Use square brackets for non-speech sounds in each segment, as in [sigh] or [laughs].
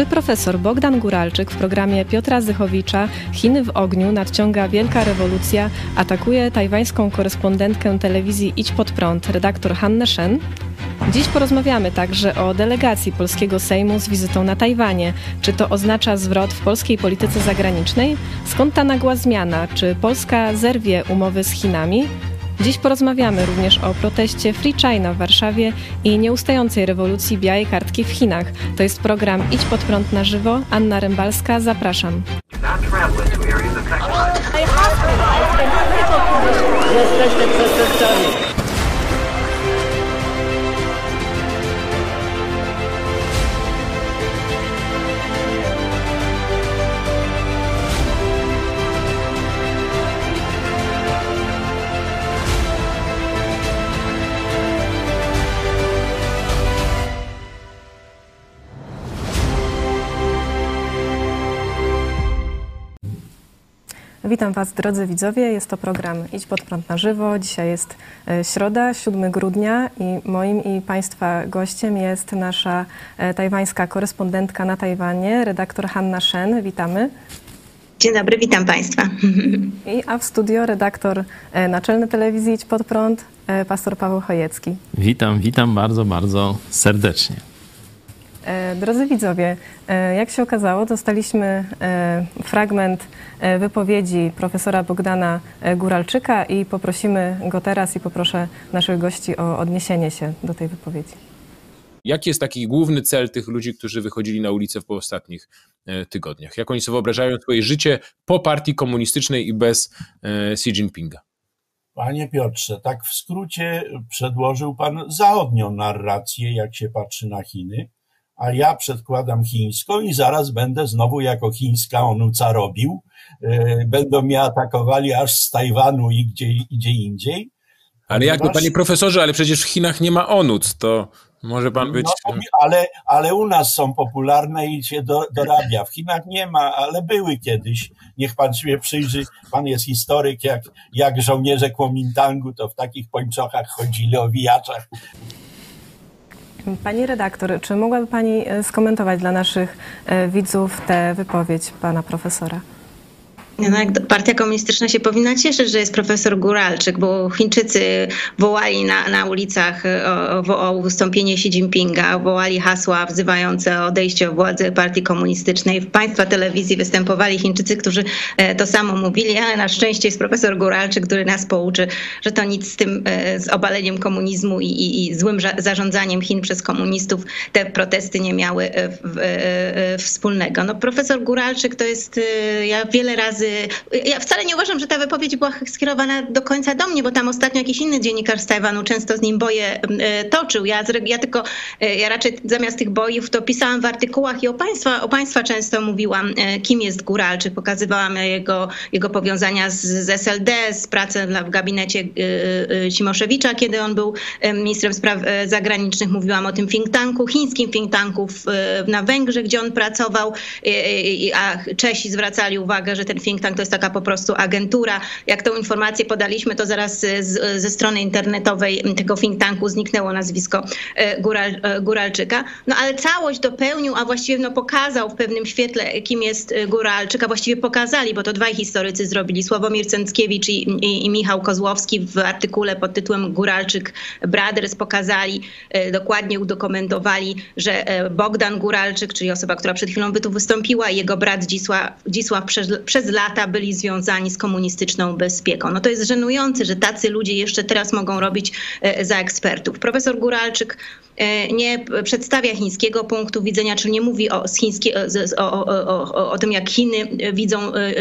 Czy profesor Bogdan Guralczyk w programie Piotra Zychowicza Chiny w ogniu nadciąga wielka rewolucja, atakuje tajwańską korespondentkę telewizji Idź pod prąd, redaktor Hannę Shen? Dziś porozmawiamy także o delegacji polskiego Sejmu z wizytą na Tajwanie. Czy to oznacza zwrot w polskiej polityce zagranicznej? Skąd ta nagła zmiana? Czy Polska zerwie umowy z Chinami? Dziś porozmawiamy również o proteście Free China w Warszawie i nieustającej rewolucji białej kartki w Chinach. To jest program Idź pod prąd na żywo. Anna Rymbalska, zapraszam. Jesteście przestępcami. Witam Was, drodzy widzowie. Jest to program Idź pod prąd na żywo. Dzisiaj jest e, środa, 7 grudnia i moim i Państwa gościem jest nasza e, tajwańska korespondentka na Tajwanie, redaktor Hanna Shen. Witamy. Dzień dobry, witam Państwa. [laughs] I, a w studio redaktor e, naczelny telewizji Idź pod prąd, pastor Paweł Chojecki. Witam, witam bardzo, bardzo serdecznie. Drodzy widzowie, jak się okazało, dostaliśmy fragment wypowiedzi profesora Bogdana Góralczyka i poprosimy go teraz i poproszę naszych gości o odniesienie się do tej wypowiedzi. Jaki jest taki główny cel tych ludzi, którzy wychodzili na ulicę w ostatnich tygodniach? Jak oni sobie wyobrażają swoje życie po partii komunistycznej i bez Xi Jinpinga? Panie Piotrze, tak w skrócie przedłożył Pan zachodnią narrację, jak się patrzy na Chiny a ja przedkładam chińską i zaraz będę znowu jako chińska onuca robił. E, będą mnie atakowali aż z Tajwanu i gdzie, gdzie indziej. Ale jak to, panie profesorze, ale przecież w Chinach nie ma onuc, to może pan być... No, ale, ale u nas są popularne i się do, dorabia. W Chinach nie ma, ale były kiedyś. Niech pan sobie przyjrzy, pan jest historyk, jak, jak żołnierze Kuomintangu, to w takich pończochach chodzili, o wijaczach. Pani redaktor, czy mogłaby Pani e, skomentować dla naszych e, widzów tę wypowiedź Pana profesora? No, partia komunistyczna się powinna cieszyć, że jest profesor Guralczyk, bo Chińczycy wołali na, na ulicach o, o wystąpienie Xi Jinpinga, wołali hasła wzywające o odejście od władzy partii komunistycznej. W państwa telewizji występowali Chińczycy, którzy e, to samo mówili, ale na szczęście jest profesor Guralczyk, który nas pouczy, że to nic z tym, e, z obaleniem komunizmu i, i, i złym zarządzaniem Chin przez komunistów te protesty nie miały w, w, wspólnego. No, profesor Guralczyk to jest, e, ja wiele razy ja wcale nie uważam, że ta wypowiedź była skierowana do końca do mnie, bo tam ostatnio jakiś inny dziennikarz z Tajwanu często z nim boje e, toczył. Ja, ja tylko, e, ja raczej zamiast tych bojów to pisałam w artykułach i o państwa, o państwa często mówiłam, kim jest Góralczyk. Pokazywałam jego, jego powiązania z, z SLD, z pracą w gabinecie Cimoszewicza, kiedy on był ministrem spraw zagranicznych. Mówiłam o tym think tanku, chińskim think tanku na Węgrzech, gdzie on pracował, a Czesi zwracali uwagę, że ten think think tank to jest taka po prostu agentura. Jak tą informację podaliśmy, to zaraz z, ze strony internetowej tego think tanku zniknęło nazwisko e, Góral, e, Góralczyka. No ale całość dopełnił, a właściwie no, pokazał w pewnym świetle, kim jest e, Góralczyk, a właściwie pokazali, bo to dwaj historycy zrobili, Sławomir Cęckiewicz i, i, i Michał Kozłowski w artykule pod tytułem Góralczyk Brothers pokazali, dokładnie udokumentowali, że Bogdan Góralczyk, czyli osoba, która przed chwilą by tu wystąpiła i jego brat Dzisław, Dzisław przez, przez lata byli związani z komunistyczną bezpieką. No to jest żenujące, że tacy ludzie jeszcze teraz mogą robić e, za ekspertów. Profesor Guralczyk e, nie przedstawia chińskiego punktu widzenia, czyli nie mówi o, o, o, o, o tym, jak Chiny widzą e,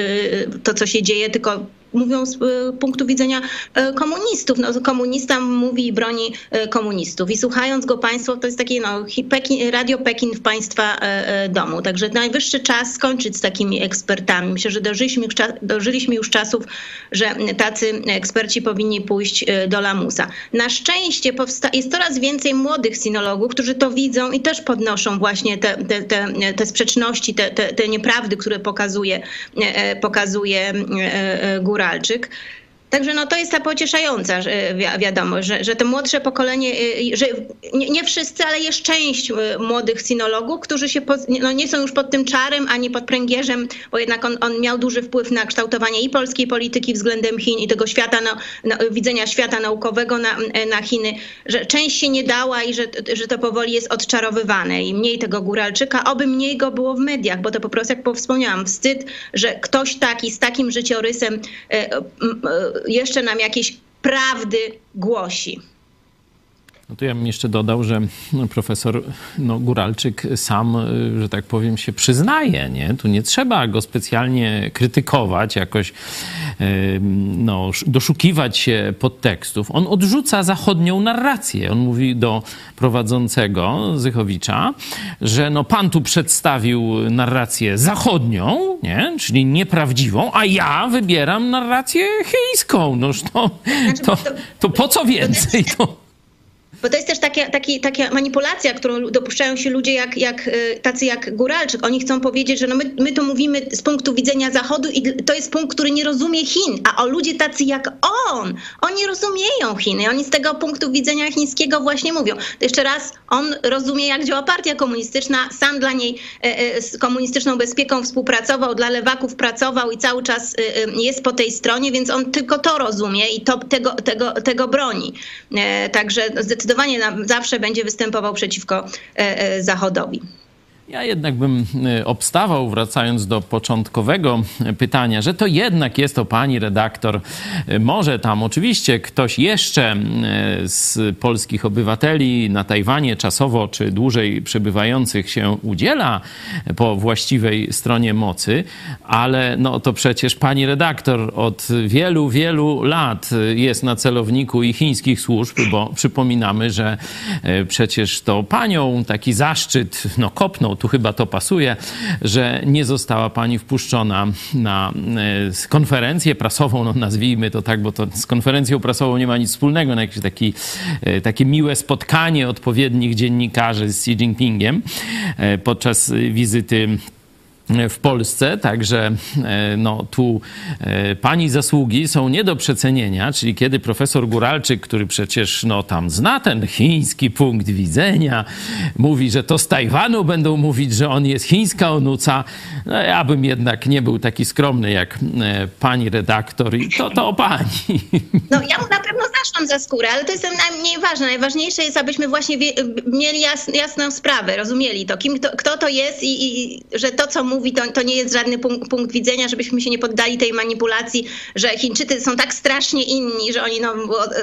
to, co się dzieje, tylko mówią z e, punktu widzenia e, komunistów. No, komunista mówi i broni e, komunistów. I słuchając go państwo, to jest takie no, Pekin, Radio Pekin w państwa domu. Także najwyższy czas skończyć z takimi ekspertami. Myślę, że dożyliśmy dożyliśmy już czasów, że tacy eksperci powinni pójść do lamusa. Na szczęście jest coraz więcej młodych sinologów, którzy to widzą i też podnoszą właśnie te, te, te, te sprzeczności, te, te, te nieprawdy, które pokazuje, pokazuje góra Góralczyk. Także no to jest ta pocieszająca wiadomość, że, że to młodsze pokolenie, że nie, nie wszyscy, ale jest część młodych sinologów, którzy się no nie są już pod tym czarem ani pod pręgierzem, bo jednak on, on miał duży wpływ na kształtowanie i polskiej polityki względem Chin i tego świata, no, no, widzenia świata naukowego na, na Chiny, że część się nie dała i że, że to powoli jest odczarowywane. I mniej tego góralczyka, oby mniej go było w mediach, bo to po prostu, jak wspomniałam, wstyd, że ktoś taki z takim życiorysem e, jeszcze nam jakieś prawdy głosi. No to ja bym jeszcze dodał, że profesor no, Góralczyk sam, y, że tak powiem, się przyznaje. Nie? Tu nie trzeba go specjalnie krytykować, jakoś no, doszukiwać się podtekstów. On odrzuca zachodnią narrację. On mówi do prowadzącego Zychowicza, że no, pan tu przedstawił narrację zachodnią, nie? czyli nieprawdziwą, a ja wybieram narrację chińską. Noż to, znaczy, to, to po co więcej? To... Bo to jest też taka, taki, taka manipulacja, którą dopuszczają się ludzie jak, jak, y, tacy jak Góralczyk. Oni chcą powiedzieć, że no my, my to mówimy z punktu widzenia Zachodu i to jest punkt, który nie rozumie Chin. A o ludzie tacy jak on, oni rozumieją Chiny. Oni z tego punktu widzenia chińskiego właśnie mówią. To jeszcze raz, on rozumie jak działa partia komunistyczna, sam dla niej e, e, z komunistyczną bezpieką współpracował, dla lewaków pracował i cały czas e, jest po tej stronie, więc on tylko to rozumie i to, tego, tego, tego broni. Także zdecydowanie zdecydowanie zawsze będzie występował przeciwko e, e, Zachodowi. Ja jednak bym e, obstawał, wracając do początkowego pytania, że to jednak jest to pani redaktor. Może tam oczywiście ktoś jeszcze z polskich obywateli na Tajwanie czasowo czy dłużej przebywających się udziela po właściwej stronie mocy, ale no to przecież pani redaktor od wielu, wielu lat jest na celowniku i chińskich służb, bo przypominamy, że e, przecież to panią taki zaszczyt no, kopnął tu chyba to pasuje, że nie została pani wpuszczona na e, konferencję prasową, no nazwijmy to tak, bo to z konferencją prasową nie ma nic wspólnego, na jakieś taki, e, takie miłe spotkanie odpowiednich dziennikarzy z Xi Jinpingiem e, podczas wizyty w Polsce, także e, no, tu e, pani zasługi są nie do przecenienia, czyli kiedy profesor Góralczyk, który przecież no, tam zna ten chiński punkt widzenia, mówi, że to z Tajwanu będą mówić, że on jest chińska onuca, no, ja bym jednak nie był taki skromny jak e, pani redaktor i to, to o pani. No ja mu na pewno zaszłam za skórę, ale to jest najmniej ważne. Najważniejsze jest, abyśmy właśnie mieli jasną sprawę, rozumieli to, kim, to, kto to jest i, i że to, co mówi, mówi, to, to nie jest żadny punkt, punkt, widzenia, żebyśmy się nie poddali tej manipulacji, że Chińczycy są tak strasznie inni, że oni no,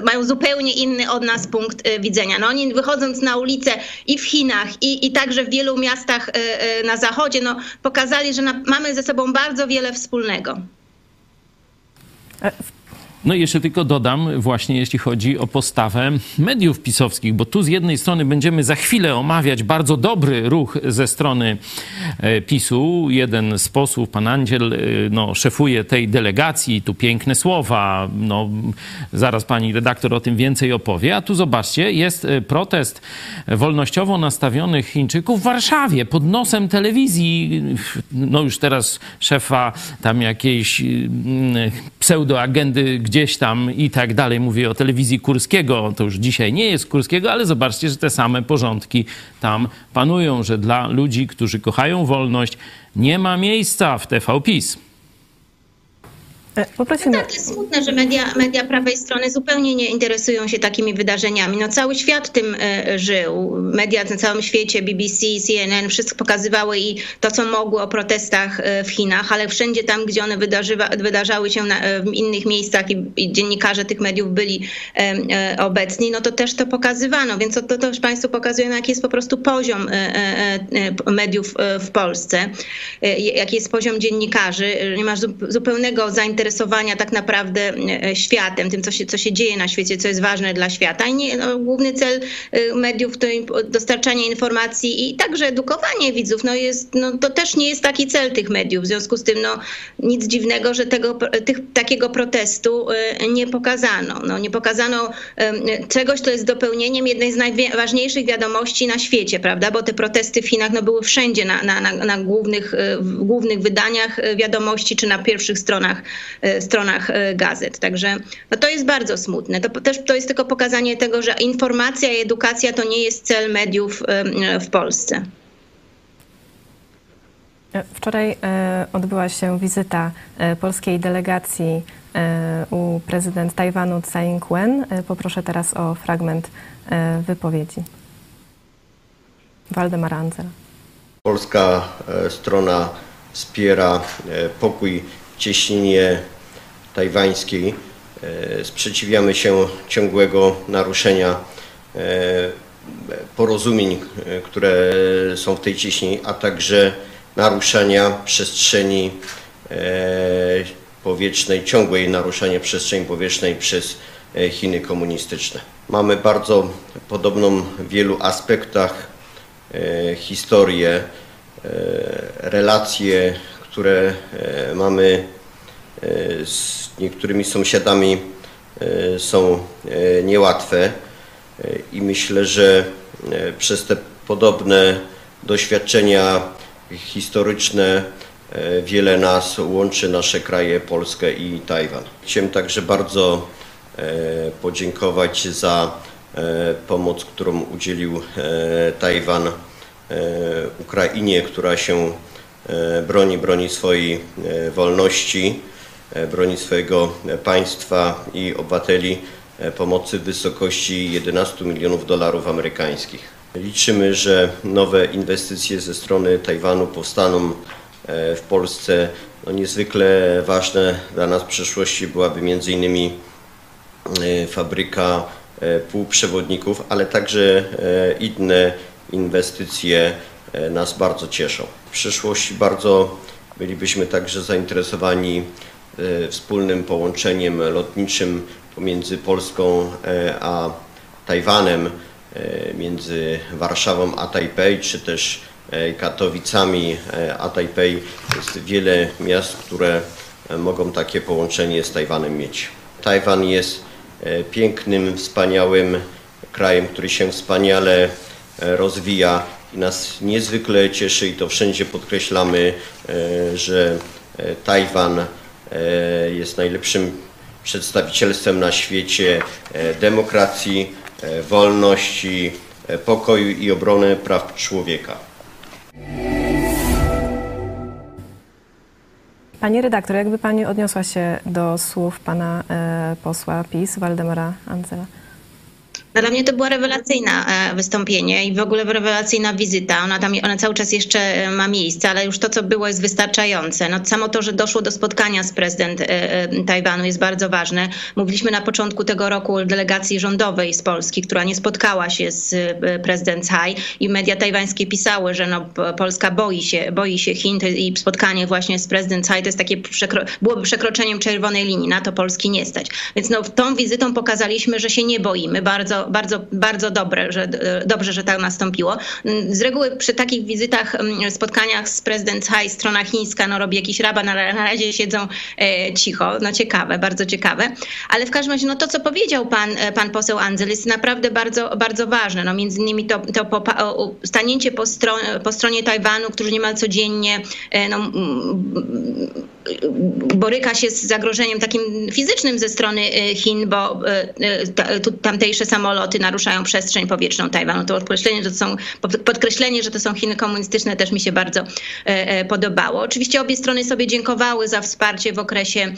mają zupełnie inny od nas punkt y, widzenia. No, oni wychodząc na ulicę i w Chinach, i, i także w wielu miastach y, na zachodzie, no, pokazali, że na, mamy ze sobą bardzo wiele wspólnego. E, no i jeszcze tylko dodam właśnie, jeśli chodzi o postawę mediów pisowskich, bo tu z jednej strony będziemy za chwilę omawiać bardzo dobry ruch ze strony e, PiSu. Jeden z posłów, pan Andziel, e, no, szefuje tej delegacji, tu piękne słowa, no, zaraz pani redaktor o tym więcej opowie. A tu zobaczcie, jest e, protest wolnościowo nastawionych Chińczyków w Warszawie pod nosem telewizji, no już teraz szefa tam jakiejś pseudoagendy, gdzie gdzieś tam i tak dalej. Mówię o telewizji Kurskiego, to już dzisiaj nie jest Kurskiego, ale zobaczcie, że te same porządki tam panują, że dla ludzi, którzy kochają wolność, nie ma miejsca w TV PiS. E, poprosimy. No tak, jest smutne, że media, media prawej strony zupełnie nie interesują się takimi wydarzeniami. No cały świat tym e, żył. Media na całym świecie, BBC, CNN, wszystko pokazywały i to, co mogło o protestach e, w Chinach, ale wszędzie tam, gdzie one wydarzały się na, w innych miejscach i, i, dziennikarze tych mediów byli obecni, no to też to pokazywano. Więc to, to też Państwu pokazuje, jaki jest po prostu poziom mediów w Polsce, jaki jest poziom dziennikarzy. Nie masz zupełnego zainteresowania zainteresowania tak naprawdę e, światem, tym, co się, co się dzieje na świecie, co jest ważne dla świata. I nie, no, główny cel e, mediów to dostarczanie informacji i także edukowanie widzów. No jest, no, to też nie jest taki cel tych mediów. W związku z tym no, nic dziwnego, że tego, tych, takiego protestu e, nie pokazano. No, nie pokazano czegoś, co jest dopełnieniem jednej z najważniejszych wiadomości na świecie, prawda? Bo te protesty w Chinach no, były wszędzie na, na, na, na głównych, głównych wydaniach wiadomości czy na pierwszych stronach stronach gazet. Także no to jest bardzo smutne. To też to jest tylko pokazanie tego, że informacja i edukacja to nie jest cel mediów w Polsce. Wczoraj odbyła się wizyta polskiej delegacji u prezydent Tajwanu Tsai Ing-wen. Poproszę teraz o fragment wypowiedzi. Waldemara Andzela. Polska strona wspiera pokój cieśninie tajwańskiej. Sprzeciwiamy się ciągłego naruszenia porozumień, które są w tej cieśni, a także naruszania przestrzeni powietrznej, ciągłej naruszania przestrzeni powietrznej przez Chiny komunistyczne. Mamy bardzo podobną w wielu aspektach historię, relacje, które mamy z niektórymi sąsiadami są niełatwe i myślę, że przez te podobne doświadczenia historyczne wiele nas łączy, nasze kraje, Polskę i Tajwan. Chciałem także bardzo podziękować za pomoc, którą udzielił Tajwan Ukrainie, która się broni, broni swojej wolności, broni swojego państwa i obywateli pomocy w wysokości 11 milionów dolarów amerykańskich. Liczymy, że nowe inwestycje ze strony Tajwanu powstaną w Polsce. No niezwykle ważne dla nas w przyszłości byłaby między innymi fabryka półprzewodników, ale także inne inwestycje nas bardzo cieszą. W przyszłości bardzo bylibyśmy także zainteresowani wspólnym połączeniem lotniczym pomiędzy Polską a Tajwanem, między Warszawą a Tajpej, czy też Katowicami a Tajpej. Jest wiele miast, które mogą takie połączenie z Tajwanem mieć. Tajwan jest pięknym, wspaniałym krajem, który się wspaniale rozwija nas niezwykle cieszy i to wszędzie podkreślamy, że Tajwan jest najlepszym przedstawicielstwem na świecie demokracji, wolności, pokoju i obrony praw człowieka. Pani redaktor, jakby Pani odniosła się do słów Pana e, posła PiS, Waldemara Andzela? Dla mnie to była rewelacyjna wystąpienie i w ogóle rewelacyjna wizyta. Ona tam ona cały czas jeszcze ma miejsce, ale już to, co było, jest wystarczające. No, samo to, że doszło do spotkania z prezydent Tajwanu jest bardzo ważne. Mówiliśmy na początku tego roku o delegacji rządowej z Polski, która nie spotkała się z prezydent Tsai i media tajwańskie pisały, że no, Polska boi się, boi się Chin i spotkanie właśnie z prezydent Tsai to jest takie przekro, byłoby przekroczeniem czerwonej linii. Na to Polski nie stać. Więc no, tą wizytą pokazaliśmy, że się nie boimy. Bardzo bardzo, bardzo dobre, że, dobrze, że tak nastąpiło. Z reguły przy takich wizytach, spotkaniach z prezydent Tsai strona chińska no, robi jakiś rabat, na, na razie siedzą e, cicho. No ciekawe, bardzo ciekawe. Ale w każdym razie no, to, co powiedział pan, pan poseł Andzel jest naprawdę bardzo, bardzo ważne. No, między innymi to, to po, stanięcie po, stron, po stronie Tajwanu, którzy niemal codziennie e, no, boryka się z zagrożeniem takim fizycznym ze strony Chin, bo tamtejsze samoloty naruszają przestrzeń powietrzną Tajwanu. To podkreślenie, że to są, podkreślenie, że to są Chiny komunistyczne też mi się bardzo podobało. Oczywiście obie strony sobie dziękowały za wsparcie w okresie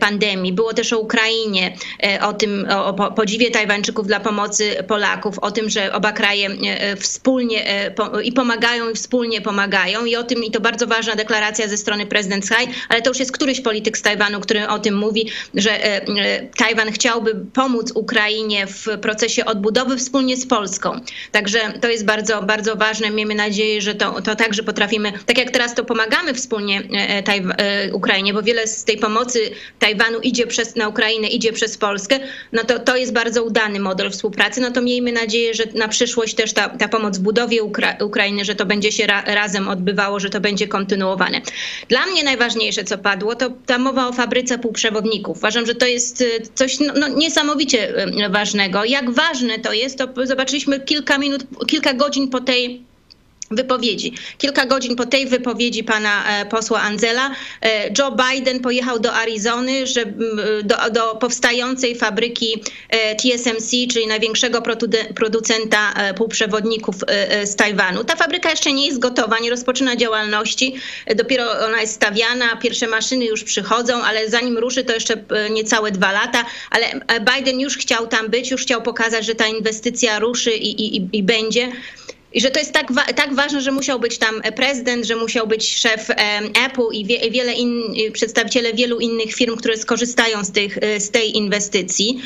pandemii. Było też o Ukrainie, o tym, o podziwie Tajwańczyków dla pomocy Polaków, o tym, że oba kraje wspólnie i pomagają i wspólnie pomagają i o tym, i to bardzo ważna deklaracja ze strony prezydent Tsai, ale to już jest któryś polityk z Tajwanu, który o tym mówi, że Tajwan chciałby pomóc Ukrainie w procesie odbudowy wspólnie z Polską. Także to jest bardzo, bardzo ważne. Miejmy nadzieję, że to, to także potrafimy, tak jak teraz to pomagamy wspólnie Tajw Ukrainie, bo wiele z tej pomocy Tajwanu idzie przez, na Ukrainę, idzie przez Polskę, no to to jest bardzo udany model współpracy. No to miejmy nadzieję, że na przyszłość też ta, ta pomoc w budowie Ukra Ukrainy, że to będzie się ra razem odbywało, że to będzie kontynuowane. Dla mnie najważniejsze, co padło, to ta mowa o fabryce półprzewodników. Uważam, że to jest coś no, no, niesamowicie ważnego. Jak ważne to jest, to zobaczyliśmy kilka minut, kilka godzin po tej wypowiedzi. Kilka godzin po tej wypowiedzi pana e, posła Anzela, e, Joe Biden pojechał do Arizony, że, do, do powstającej fabryki e, TSMC, czyli największego producenta półprzewodników z Tajwanu. Ta fabryka jeszcze nie jest gotowa, nie rozpoczyna działalności, dopiero ona jest stawiana, pierwsze maszyny już przychodzą, ale zanim ruszy to jeszcze niecałe dwa lata, ale Biden już chciał tam być, już chciał pokazać, że ta inwestycja ruszy i, i, i będzie. I że to jest tak, tak ważne, że musiał być tam prezydent, że musiał być szef Apple i wie, wiele in, przedstawiciele wielu innych firm, które skorzystają z, tych, z tej inwestycji.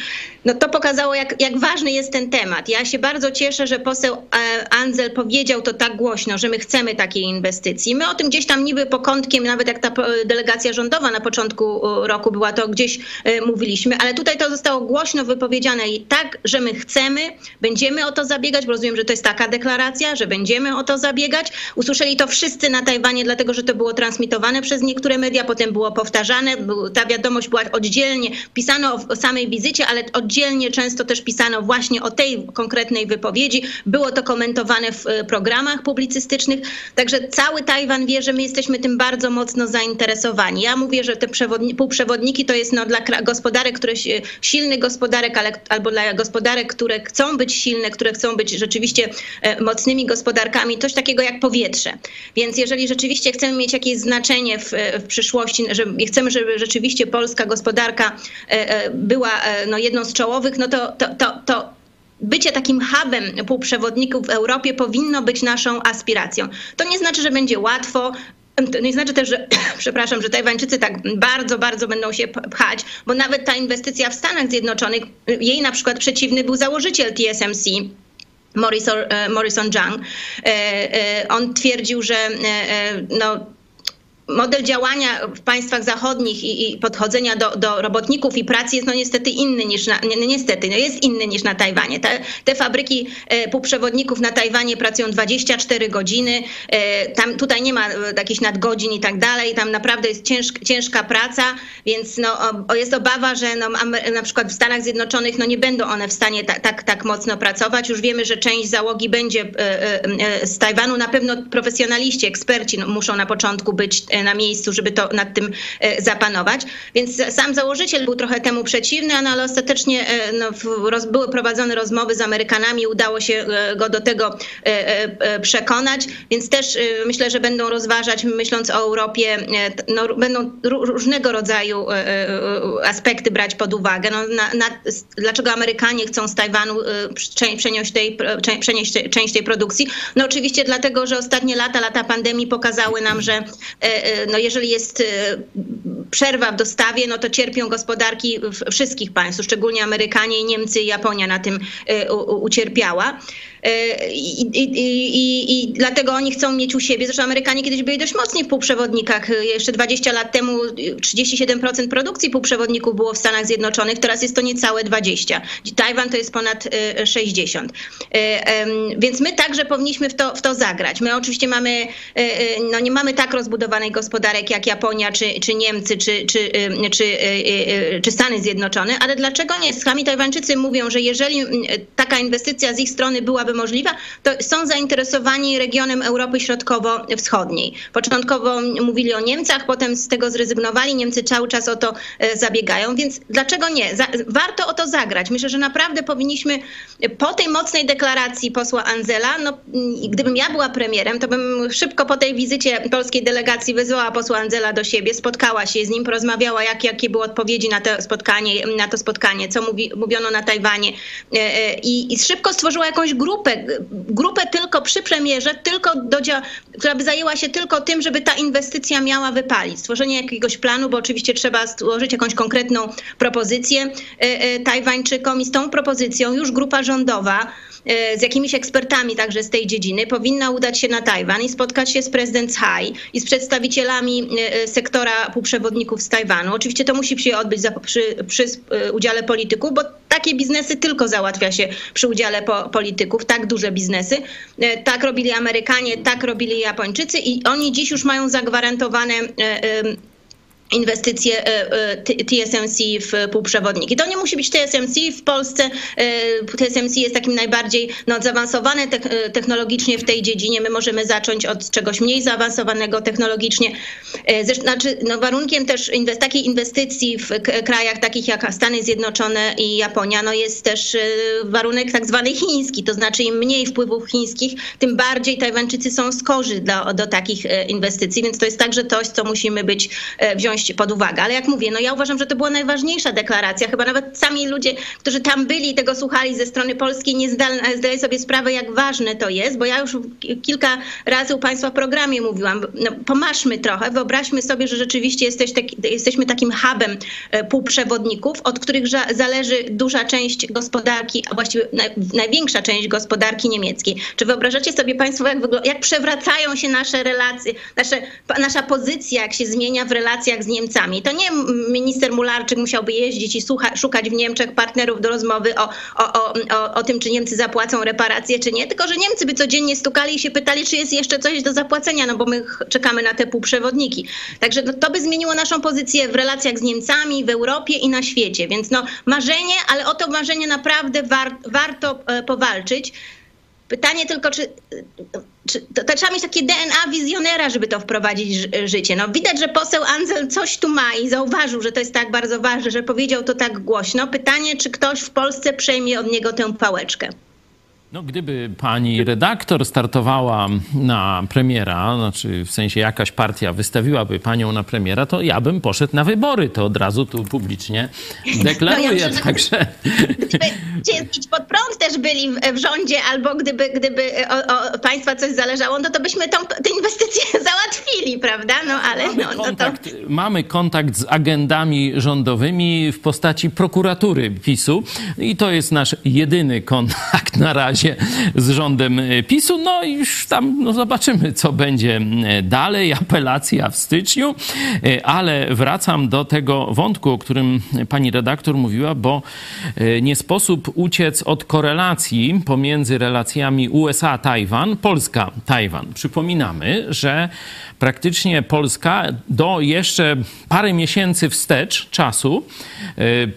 No to pokazało, jak, jak ważny jest ten temat. Ja się bardzo cieszę, że poseł e, Anzel powiedział to tak głośno, że my chcemy takiej inwestycji. My o tym gdzieś tam niby pokątkiem, nawet jak ta delegacja rządowa na początku roku była, to gdzieś e, mówiliśmy, ale tutaj to zostało głośno wypowiedziane i tak, że my chcemy, będziemy o to zabiegać, bo rozumiem, że to jest taka deklaracja, że będziemy o to zabiegać. Usłyszeli to wszyscy na Tajwanie, dlatego że to było transmitowane przez niektóre media, potem było powtarzane. Ta wiadomość była oddzielnie, pisano o samej wizycie, ale oddzielnie często też pisano właśnie o tej konkretnej wypowiedzi. Było to komentowane w e, programach publicystycznych. Także cały Tajwan wie, że my jesteśmy tym bardzo mocno zainteresowani. Ja mówię, że te półprzewodniki to jest no, dla gospodarek, które silnych gospodarek, ale, albo dla gospodarek, które chcą być silne, które chcą być rzeczywiście e, mocnymi gospodarkami, coś takiego jak powietrze. Więc jeżeli rzeczywiście chcemy mieć jakieś znaczenie w, e, w przyszłości, że chcemy, żeby rzeczywiście polska gospodarka była no, jedną z czołowych, no to, to, to, to bycie takim hubem półprzewodników w Europie powinno być naszą aspiracją. To nie znaczy, że będzie łatwo, to nie znaczy też, że, [coughs] przepraszam, że Tajwańczycy tak bardzo, bardzo będą się pchać, bo nawet ta inwestycja w Stanach Zjednoczonych, jej na przykład przeciwny był założyciel TSMC, Morrison, e, Morrison Jung. E, e, on twierdził, że no, model działania w państwach zachodnich i, i podchodzenia do, do, robotników i pracy jest no niestety inny niż na, ni, niestety, no jest inny niż na Tajwanie. Te, te fabryki e, półprzewodników na Tajwanie pracują 24 godziny, e, tam tutaj nie ma e, jakichś nadgodzin i tak dalej, tam naprawdę jest ciężk, ciężka praca, więc no, o, jest obawa, że no, na przykład w Stanach Zjednoczonych no, nie będą one w stanie tak, tak, tak mocno pracować. Już wiemy, że część załogi będzie z Tajwanu, na pewno profesjonaliści, eksperci no, muszą na początku być na miejscu, żeby to nad tym e, zapanować. Więc sam założyciel był trochę temu przeciwny, no, ale ostatecznie e, no, roz, były prowadzone rozmowy z Amerykanami, udało się e, go do tego przekonać, więc też myślę, że będą rozważać, myśląc o Europie, no, będą różnego rodzaju aspekty brać pod uwagę. No, na, na, dlaczego Amerykanie chcą z Tajwanu przenieść, tej, przenieść część tej produkcji? No oczywiście dlatego, że ostatnie lata, lata pandemii pokazały nam, że no jeżeli jest y, przerwa w dostawie, no to cierpią gospodarki wszystkich państw, szczególnie Amerykanie, Niemcy i Japonia na tym y, ucierpiała. Y, I, i, i, I, dlatego oni chcą mieć u siebie. Zresztą Amerykanie kiedyś byli dość mocni w półprzewodnikach. Jeszcze 20 lat temu 37% produkcji półprzewodników było w Stanach Zjednoczonych, teraz jest to niecałe 20. Tajwan to jest ponad 60. Więc my także powinniśmy w to, w to zagrać. My oczywiście mamy, no nie mamy tak rozbudowanej gospodarek jak Japonia, czy, czy Niemcy, czy, czy, czy, czy Stany Zjednoczone, ale dlaczego nie? Sami Tajwańczycy mówią, że jeżeli taka inwestycja z ich strony byłaby możliwa, to są zainteresowani regionem Europy Środkowo-Wschodniej. Początkowo mówili o Niemcach, potem z tego zrezygnowali. Niemcy cały czas o to zabiegają, więc dlaczego nie? warto o to zagrać. Myślę, że naprawdę powinniśmy po tej mocnej deklaracji posła Anzela, no, gdybym ja była premierem, to bym szybko po tej wizycie polskiej delegacji wezwała posła Anzela do siebie, spotkała się z nim, porozmawiała, jak, jakie były odpowiedzi na to spotkanie, na to spotkanie co mówi, mówiono na Tajwanie e, e, i, i szybko stworzyła jakąś grupę, grupę tylko przy premierze, tylko do, która by zajęła się tylko tym, żeby ta inwestycja miała wypalić. Stworzenie jakiegoś planu, bo oczywiście trzeba stworzyć jakąś konkretną propozycję e, Tajwańczykom i z tą propozycją już grupa rządowa z jakimiś ekspertami także z tej dziedziny, powinna udać się na Tajwan i spotkać się z prezydent Tsai i z przedstawicielami e, sektora półprzewodników z Tajwanu. Oczywiście to musi się odbyć przy, przy e, udziale polityków, bo takie biznesy tylko załatwia się przy udziale po, polityków, tak duże biznesy. Tak robili Amerykanie, tak robili Japończycy i oni dziś już mają zagwarantowane inwestycje TSMC w półprzewodniki. To nie musi być TSMC w Polsce. TSMC jest takim najbardziej no, zaawansowane technologicznie w tej dziedzinie. My możemy zacząć od czegoś mniej zaawansowanego technologicznie. Znaczy, no, warunkiem też takiej inwestycji w krajach takich jak Stany Zjednoczone i Japonia no, jest też warunek tak zwany chiński. To znaczy im mniej wpływów chińskich, tym bardziej Tajwańczycy są skorzy do, do takich inwestycji. Więc to jest także coś, co musimy być, wziąć pod uwagę. Ale jak mówię, no ja uważam, że to była najważniejsza deklaracja. Chyba nawet sami ludzie, którzy tam byli i tego słuchali ze strony polskiej, nie zdają sobie sprawę, jak ważne to jest, bo ja już kilka razy u Państwa w programie mówiłam, no, pomaszmy trochę, wyobraźmy sobie, że rzeczywiście jesteś taki, jesteśmy takim hubem półprzewodników, od których zależy duża część gospodarki, a właściwie największa część gospodarki niemieckiej. Czy wyobrażacie sobie Państwo, jak, jak przewracają się nasze relacje, nasze, nasza pozycja, jak się zmienia w relacjach z Niemcami. To nie minister Mularczyk musiałby jeździć i słucha, szukać w Niemczech partnerów do rozmowy o, o, o, o, o tym, czy Niemcy zapłacą reparacje, czy nie, tylko że Niemcy by codziennie stukali i się pytali, czy jest jeszcze coś do zapłacenia, no bo my czekamy na te półprzewodniki. Także to, to by zmieniło naszą pozycję w relacjach z Niemcami, w Europie i na świecie. Więc no marzenie, ale o to marzenie naprawdę war, warto e, powalczyć. Pytanie tylko, czy, czy to, to, trzeba mieć takie DNA wizjonera, żeby to wprowadzić w życie. No, widać, że poseł Anzel coś tu ma i zauważył, że to jest tak bardzo ważne, że powiedział to tak głośno. Pytanie, czy ktoś w Polsce przejmie od niego tę pałeczkę. No, gdyby pani redaktor startowała na premiera, znaczy w sensie jakaś partia wystawiłaby panią na premiera, to ja bym poszedł na wybory. To od razu tu publicznie [laughs] deklaruję. No ja także... Gdyby Idź pod prąd też byli w, w rządzie, albo gdyby, gdyby o, o, państwa coś zależało, no to byśmy tą, te inwestycje [laughs] załatwili, prawda? No ale mamy, no, kontakt, no to... mamy kontakt z agendami rządowymi w postaci prokuratury PiSu i to jest nasz jedyny kontakt na razie razie z rządem e, PiSu. No i już tam no zobaczymy, co będzie e, dalej. Apelacja w styczniu. E, ale wracam do tego wątku, o którym pani redaktor mówiła, bo nie sposób uciec od korelacji pomiędzy relacjami USA-Tajwan, Polska-Tajwan. Przypominamy, że praktycznie Polska do jeszcze parę miesięcy wstecz czasu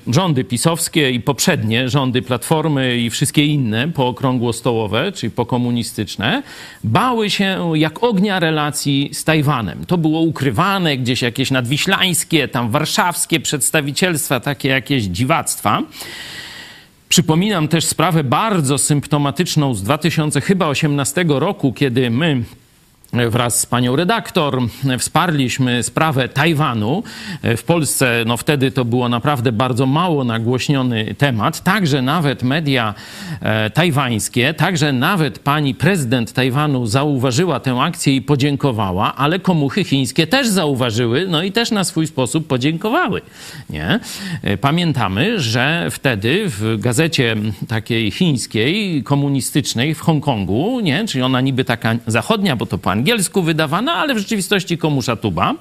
rządy pisowskie i poprzednie rządy Platformy i wszystkie inne po okrągłe okrągłostołowe, czyli pokomunistyczne, bały się jak ognia relacji z Tajwanem. To było ukrywane, gdzieś jakieś nadwiślańskie, tam warszawskie przedstawicielstwa, takie jakieś dziwactwa. Przypominam też sprawę bardzo symptomatyczną z 2018 roku, kiedy my wraz z panią redaktor wsparliśmy sprawę Tajwanu. W Polsce no wtedy to było naprawdę bardzo mało nagłośniony temat. Także nawet media e, tajwańskie, także nawet pani prezydent Tajwanu zauważyła tę akcję i podziękowała, ale komuchy chińskie też zauważyły, no i też na swój sposób podziękowały. Nie? E, pamiętamy, że wtedy w gazecie takiej chińskiej, komunistycznej w Hongkongu, nie? czyli ona niby taka zachodnia, bo to po angielsku wydawana, ale w rzeczywistości komusza tuba,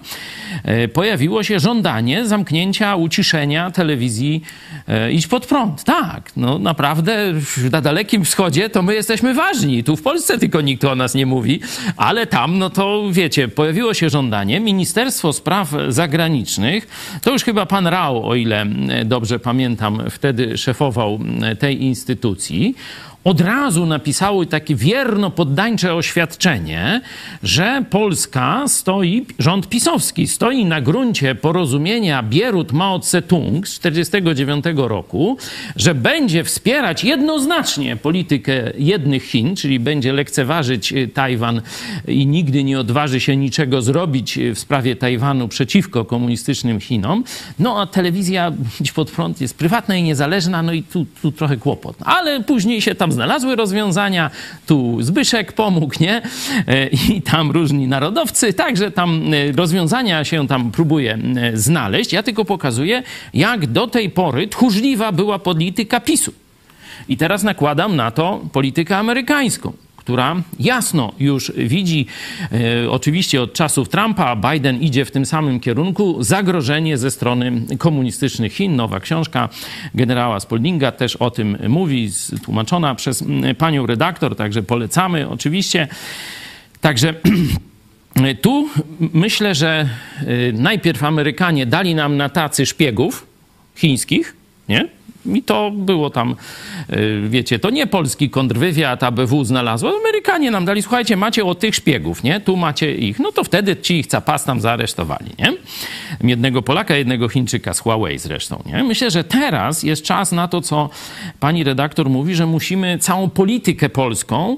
e, pojawiło się żądanie zamknięcia, uciszenia telewizji e, Idź pod prąd. Tak, no naprawdę na Dalekim Wschodzie to my jesteśmy ważni. Tu w Polsce tylko nikt o nas nie mówi, ale tam, no to wiecie, pojawiło się żądanie. Ministerstwo Spraw Zagranicznych, to już chyba pan Rao, o ile e, dobrze pamiętam, wtedy szefował tej instytucji, od razu napisały takie wierno poddańcze oświadczenie, że Polska stoi, rząd pisowski stoi na gruncie porozumienia Bierut-Mao Tse-tung z 1949 roku, że będzie wspierać jednoznacznie politykę jednych Chin, czyli będzie lekceważyć y, Tajwan i nigdy nie odważy się niczego zrobić y, w sprawie Tajwanu przeciwko komunistycznym Chinom. No a telewizja [laughs] pod prąd jest prywatna i niezależna, no i tu, tu trochę kłopot. Ale później się tam znalazły rozwiązania, tu Zbyszek pomógł, nie? E, I tam różni narodowcy, także tam e, rozwiązania się tam próbuje e, znaleźć. Ja tylko pokazuję, jak do tej pory tchórzliwa była polityka PiSu. I teraz nakładam na to politykę amerykańską która jasno już widzi, e, oczywiście od czasów Trumpa, Biden idzie w tym samym kierunku, zagrożenie ze strony komunistycznych Chin. Nowa książka generała Spaldinga też o tym mówi, tłumaczona przez panią redaktor, także polecamy oczywiście. Także [clears throat] tu myślę, że najpierw Amerykanie dali nam na tacy szpiegów chińskich, nie? I to było tam, y, wiecie, to nie polski kontrwywiad ABW znalazło. Amerykanie nam dali, słuchajcie, macie od tych szpiegów, nie? Tu macie ich. No to wtedy ci ich capas tam zaaresztowali, nie? Jednego Polaka, jednego Chińczyka z Huawei zresztą, nie? Myślę, że teraz jest czas na to, co pani redaktor mówi, że musimy całą politykę polską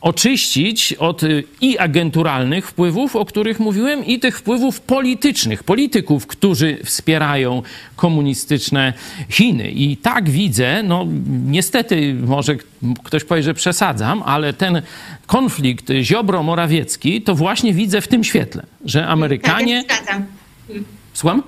oczyścić od y, i agenturalnych wpływów, o których mówiłem, i tych wpływów politycznych, polityków, którzy wspierają komunistyczne Chiny. I tak widzę, no niestety może ktoś powie, że przesadzam, ale ten konflikt Ziobro-Morawiecki to właśnie widzę w tym świetle, że Amerykanie... Tak, zgadzam. Słucham?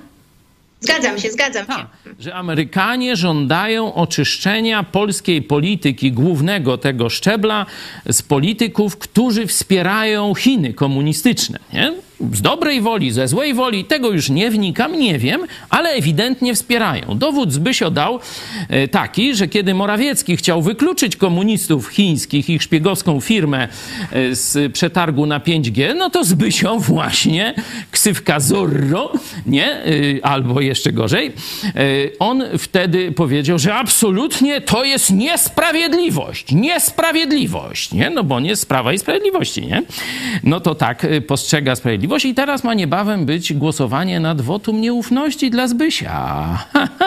Zgadzam się, zgadzam się. Tak, że Amerykanie żądają oczyszczenia polskiej polityki, głównego tego szczebla, z polityków, którzy wspierają Chiny komunistyczne. Nie? Z dobrej woli, ze złej woli, tego już nie wnikam, nie wiem, ale ewidentnie wspierają. Dowód Zbysio dał e, taki, że kiedy Morawiecki chciał wykluczyć komunistów chińskich, ich szpiegowską firmę e, z przetargu na 5G, no to Zbysio właśnie, ksywka Zorro, nie, e, albo jeszcze gorzej, on wtedy powiedział, że absolutnie to jest niesprawiedliwość, niesprawiedliwość, nie, no bo nie jest sprawa i sprawiedliwości, nie, no to tak postrzega sprawiedliwość Sprawiedliwość i teraz ma niebawem być głosowanie nad wotum nieufności dla Zbysia.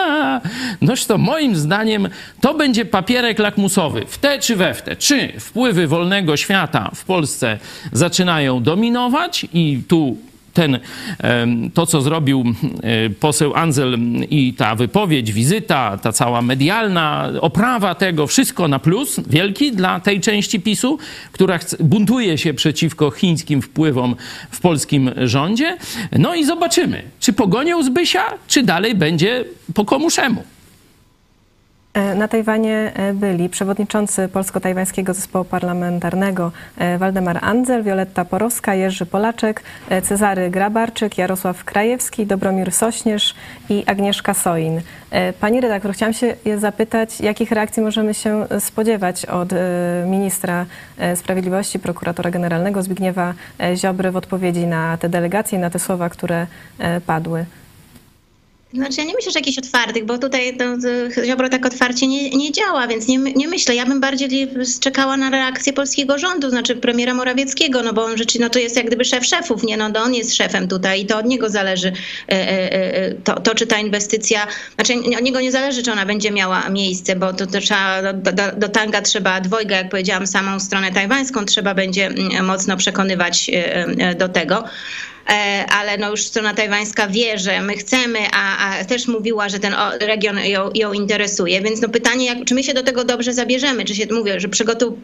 [laughs] Noż to moim zdaniem to będzie papierek lakmusowy w te czy we w te. Czy wpływy wolnego świata w Polsce zaczynają dominować i tu ten, to, co zrobił poseł Anzel i ta wypowiedź, wizyta, ta cała medialna oprawa tego, wszystko na plus wielki dla tej części PiSu, która buntuje się przeciwko chińskim wpływom w polskim rządzie. No i zobaczymy, czy pogonią Zbysia, czy dalej będzie po komuszemu. E, na Tajwanie e, byli przewodniczący Polsko-Tajwańskiego Zespołu Parlamentarnego e, Waldemar Andzel, Wioletta Porowska, Jerzy Polaczek, Cezary Grabarczyk, Jarosław Krajewski, Dobromir Sośnierz i Agnieszka Soin. Pani redaktor, chciałam się zapytać, jakich reakcji możemy się spodziewać od ministra sprawiedliwości, prokuratora generalnego Zbigniewa Ziobry w odpowiedzi na te delegacje na te słowa, które padły? Znaczy ja nie myślę, że jakichś otwartych, bo tutaj to, to Ziobro tak otwarcie nie, nie działa, więc nie, nie myślę. Ja bym bardziej czekała na reakcję polskiego rządu, znaczy premiera Morawieckiego, no bo on rzeczywiście, no to jest jak gdyby szef szefów, nie? No to on jest szefem tutaj i to od niego zależy e, e, e, to, to czy ta inwestycja, znaczy od niego nie zależy, czy ona będzie miała miejsce, bo to, to trzeba, do, do, do tanga trzeba dwojga, jak powiedziałam, samą stronę tajwańską trzeba będzie mm, mocno przekonywać do tego. E, ale no już strona tajwańska wie, że my chcemy, a, a też mówiła, że ten region ją, ją, interesuje. Więc no pytanie, jak, czy my się do tego dobrze zabierzemy? Czy się mówię, że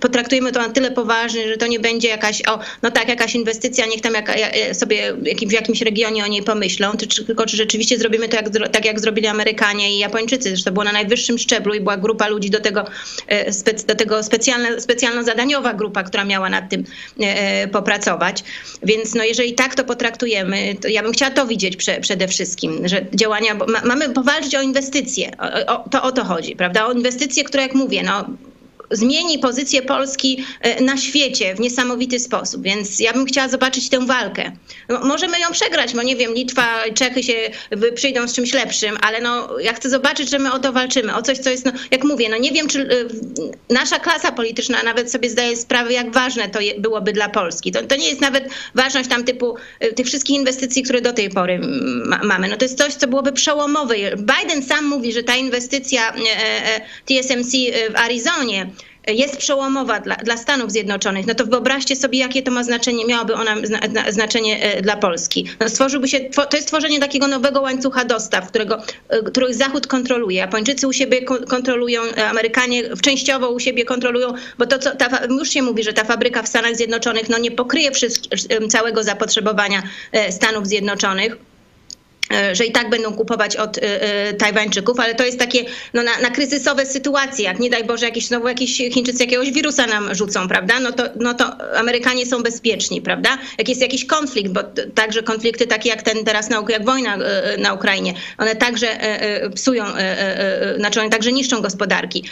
potraktujemy to na tyle poważnie, że to nie będzie jakaś, o, no tak, jakaś inwestycja, niech tam jak, sobie w jakimś regionie o niej pomyślą, czy, tylko czy rzeczywiście zrobimy to jak, tak, jak zrobili Amerykanie i Japończycy. Zresztą to było na najwyższym szczeblu i była grupa ludzi do tego, e, do tego specjalna, specjalno-zadaniowa grupa, która miała nad tym e, popracować. Więc no jeżeli tak to potraktujemy, traktujemy, ja bym chciała to widzieć prze, przede wszystkim, że działania, ma, mamy powalczyć o inwestycje, o, o, to o to chodzi, prawda? O inwestycje, które jak mówię, no zmieni pozycję Polski e, na świecie w niesamowity sposób. Więc ja bym chciała zobaczyć tę walkę. Możemy ją przegrać, bo nie wiem, Litwa, Czechy się przyjdą z czymś lepszym, ale no, ja chcę zobaczyć, że my o to walczymy, o coś, co jest, no, jak mówię, no nie wiem, czy e, nasza klasa polityczna nawet sobie zdaje sprawę, jak ważne to byłoby dla Polski. To, to nie jest nawet ważność tam typu e, tych wszystkich inwestycji, które do tej pory ma, mamy. No to jest coś, co byłoby przełomowe. Biden sam mówi, że ta inwestycja TSMC w Arizonie jest przełomowa dla, dla Stanów Zjednoczonych, no to wyobraźcie sobie, jakie to ma znaczenie, miałaby ona znaczenie e, dla Polski. No stworzyłby się, to jest tworzenie takiego nowego łańcucha dostaw, którego, e, których Zachód kontroluje. Japończycy u siebie kontrolują, e, Amerykanie częściowo u siebie kontrolują, bo to co, ta, już się mówi, że ta fabryka w Stanach Zjednoczonych no nie pokryje całego zapotrzebowania Stanów Zjednoczonych że i tak będą kupować od e, e, Tajwańczyków, ale to jest takie no, na, na, kryzysowe sytuacje, jak nie daj Boże jakieś, znowu jakieś Chińczycy jakiegoś wirusa nam rzucą, prawda, no to, no to Amerykanie są bezpieczni, prawda, jak jest jakiś konflikt, bo także konflikty takie jak ten teraz, na, jak wojna na Ukrainie, one także psują, znaczy one także niszczą gospodarki,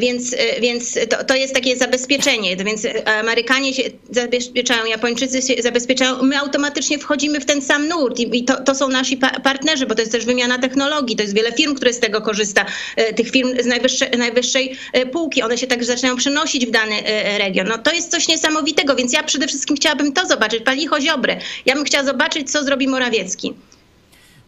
więc, więc to, to jest takie zabezpieczenie, więc Amerykanie się zabezpieczają, Japończycy się zabezpieczają, my automatycznie wchodzimy w ten sam nurt i, i to, to są nasi partnerzy, bo to jest też wymiana technologii, to jest wiele firm, które z tego korzysta, e, tych firm z najwyższej, najwyższej e, półki, one się także zaczynają przenosić w dany e, region. No to jest coś niesamowitego, więc ja przede wszystkim chciałabym to zobaczyć, palicho Ziobry. Ja bym chciała zobaczyć, co zrobi Morawiecki.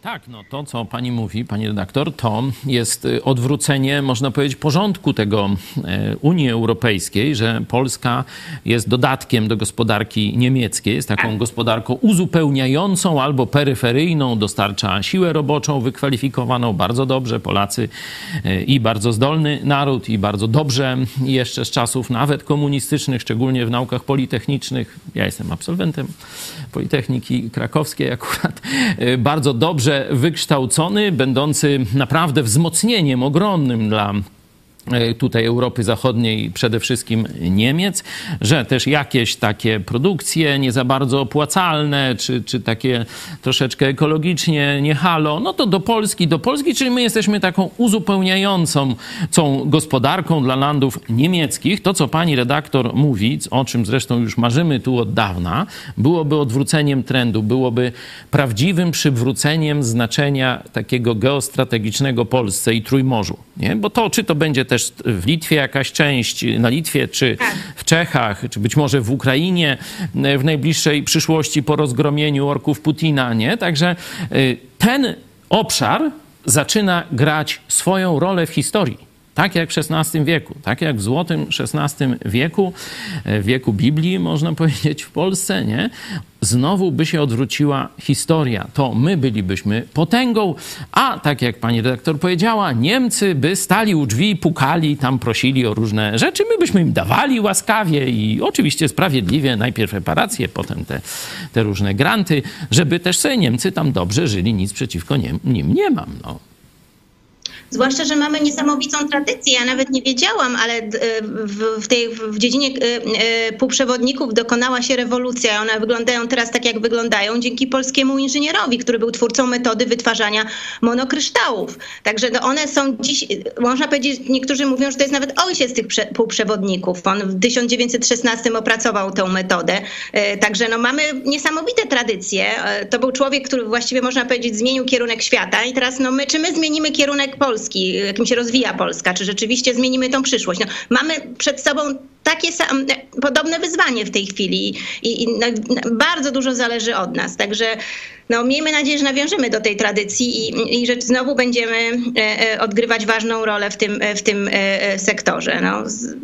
Tak, no to co pani mówi, pani redaktor, to jest y, odwrócenie, można powiedzieć, porządku tego e, Unii Europejskiej, że Polska jest dodatkiem do gospodarki niemieckiej, jest taką gospodarką uzupełniającą albo peryferyjną, dostarcza siłę roboczą wykwalifikowaną bardzo dobrze. Polacy e, i bardzo zdolny naród, i bardzo dobrze jeszcze z czasów nawet komunistycznych, szczególnie w naukach politechnicznych. Ja jestem absolwentem Politechniki Krakowskiej akurat. E, bardzo dobrze wykształcony, będący naprawdę wzmocnieniem ogromnym dla tutaj Europy Zachodniej, przede wszystkim Niemiec, że też jakieś takie produkcje nie za bardzo opłacalne, czy, czy takie troszeczkę ekologicznie nie halo, no to do Polski, do Polski, czyli my jesteśmy taką uzupełniającą tą gospodarką dla landów niemieckich. To, co pani redaktor mówi, o czym zresztą już marzymy tu od dawna, byłoby odwróceniem trendu, byłoby prawdziwym przywróceniem znaczenia takiego geostrategicznego Polsce i Trójmorzu. Nie? Bo to, czy to będzie też w Litwie jakaś część, na Litwie, czy tak. w Czechach, czy być może w Ukrainie e, w najbliższej przyszłości po rozgromieniu orków Putina, nie? Także e, ten obszar zaczyna grać swoją rolę w historii. Tak jak w XVI wieku, tak jak w złotym XVI wieku, e, wieku Biblii, można [laughs] powiedzieć, w Polsce, nie? Znowu by się odwróciła historia. To my bylibyśmy potęgą, a tak jak pani redaktor powiedziała, Niemcy by stali u drzwi, pukali, tam prosili o różne rzeczy. My byśmy im dawali łaskawie i oczywiście sprawiedliwie, najpierw reparacje, potem te, te różne granty, żeby też sobie Niemcy tam dobrze żyli, nic przeciwko nim nie mam. No. Zwłaszcza, że mamy niesamowitą tradycję. Ja nawet nie wiedziałam, ale e, w, tej, w dziedzinie e, e, półprzewodników dokonała się rewolucja. One wyglądają teraz tak, jak wyglądają dzięki polskiemu inżynierowi, który był twórcą metody wytwarzania monokryształów. Także no one są dziś, można powiedzieć, niektórzy mówią, że to jest nawet ojciec tych półprzewodników. On w 1916 opracował tę metodę. Także no mamy niesamowite tradycje. To był człowiek, który właściwie można powiedzieć zmienił kierunek świata i teraz no my, czy my zmienimy kierunek Polski? Polski, jakim się rozwija Polska, czy rzeczywiście zmienimy tą przyszłość. No, mamy przed sobą takie sam, podobne wyzwanie w tej chwili i, i bardzo dużo zależy od nas. Także no, miejmy nadzieję, że nawiążemy do tej tradycji i, i że znowu będziemy e, e, odgrywać ważną rolę w tym, w tym e, sektorze. No, z,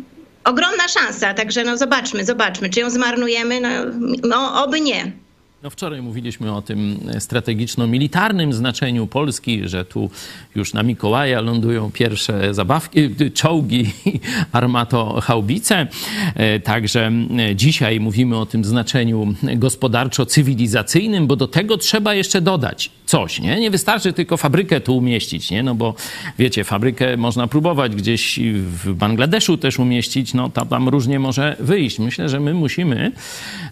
ogromna szansa, także no, zobaczmy, zobaczmy, czy ją zmarnujemy. No, no oby nie. No wczoraj mówiliśmy o tym strategiczno-militarnym znaczeniu Polski, że tu już na Mikołaja lądują pierwsze zabawki, czołgi i [laughs] armato-haubice. E, także dzisiaj mówimy o tym znaczeniu gospodarczo-cywilizacyjnym, bo do tego trzeba jeszcze dodać coś, nie? Nie wystarczy tylko fabrykę tu umieścić, nie? No bo wiecie, fabrykę można próbować gdzieś w Bangladeszu też umieścić, no tam różnie może wyjść. Myślę, że my musimy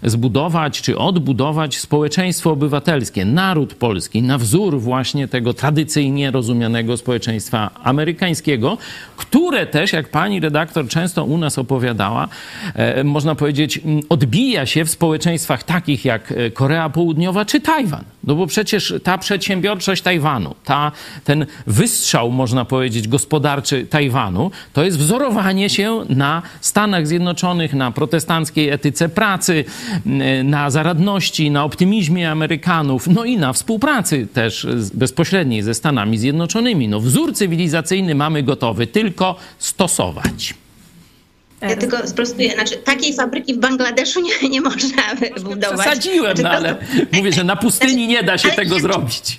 zbudować czy odbudować społeczeństwo obywatelskie, naród polski na wzór właśnie tego tradycyjnie rozumianego społeczeństwa amerykańskiego, które też, jak pani redaktor często u nas opowiadała, e, można powiedzieć, odbija się w społeczeństwach takich jak e, Korea Południowa czy Tajwan. No bo przecież ta przedsiębiorczość Tajwanu, ta, ten wystrzał, można powiedzieć, gospodarczy Tajwanu, to jest wzorowanie się na Stanach Zjednoczonych, na protestanckiej etyce pracy, na zaradności, na optymizmie Amerykanów, no i na współpracy też bezpośredniej ze Stanami Zjednoczonymi. No wzór cywilizacyjny mamy gotowy, tylko stosować. Ja tylko sprostuję, znaczy takiej fabryki w Bangladeszu nie, nie można budować. Przesadziłem, znaczy, no ale mówię, że na pustyni nie da się tego zrobić.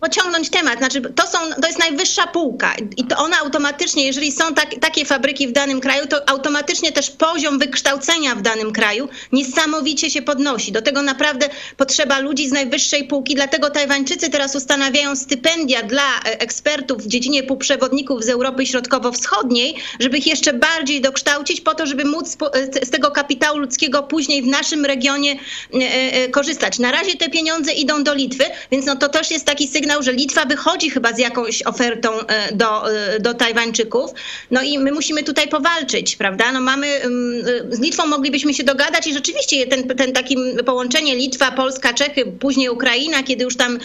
Pociągnąć temat, znaczy to, są, to jest najwyższa półka i to ona automatycznie, jeżeli są tak, takie fabryki w danym kraju, to automatycznie też poziom wykształcenia w danym kraju niesamowicie się podnosi. Do tego naprawdę potrzeba ludzi z najwyższej półki, dlatego Tajwańczycy teraz ustanawiają stypendia dla e, ekspertów w dziedzinie półprzewodników z Europy Środkowo-Wschodniej, żeby ich jeszcze bardziej dokształcić kształcić po to, żeby móc z tego kapitału ludzkiego później w naszym regionie e, e, korzystać. Na razie te pieniądze idą do Litwy, więc no to też jest taki sygnał, że Litwa wychodzi chyba z jakąś ofertą e, do, do Tajwańczyków. No i my musimy tutaj powalczyć, prawda? No mamy, mm, z Litwą moglibyśmy się dogadać i rzeczywiście ten, ten taki połączenie Litwa, Polska, Czechy, później Ukraina, kiedy już tam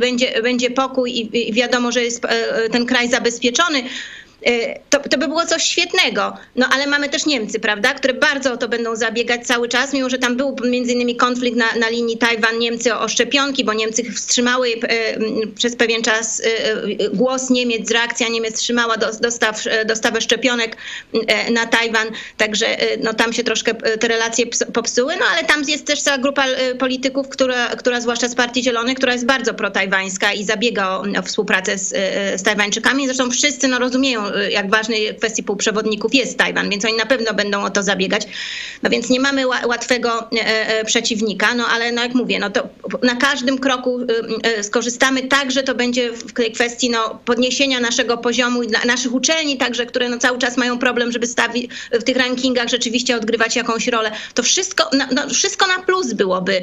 będzie, będzie pokój i wiadomo, że jest ten kraj zabezpieczony, to, to by było coś świetnego. No ale mamy też Niemcy, prawda, które bardzo o to będą zabiegać cały czas, mimo że tam był między innymi konflikt na, na linii Tajwan-Niemcy o szczepionki, bo Niemcy wstrzymały y, przez pewien czas y, głos Niemiec, reakcja Niemiec wstrzymała dostaw, dostawę szczepionek na Tajwan, także no, tam się troszkę te relacje popsuły, no ale tam jest też cała grupa polityków, która, która zwłaszcza z Partii Zielonych, która jest bardzo protajwańska i zabiega o, o współpracę z, z Tajwańczykami. Zresztą wszyscy no, rozumieją jak ważnej kwestii półprzewodników jest Tajwan, więc oni na pewno będą o to zabiegać. No więc nie mamy łatwego e, e, przeciwnika, no ale no jak mówię, no to na każdym kroku e, skorzystamy tak, że to będzie w tej kwestii no, podniesienia naszego poziomu i naszych uczelni także, które no cały czas mają problem, żeby stawi, w tych rankingach rzeczywiście odgrywać jakąś rolę. To wszystko, no, wszystko na plus byłoby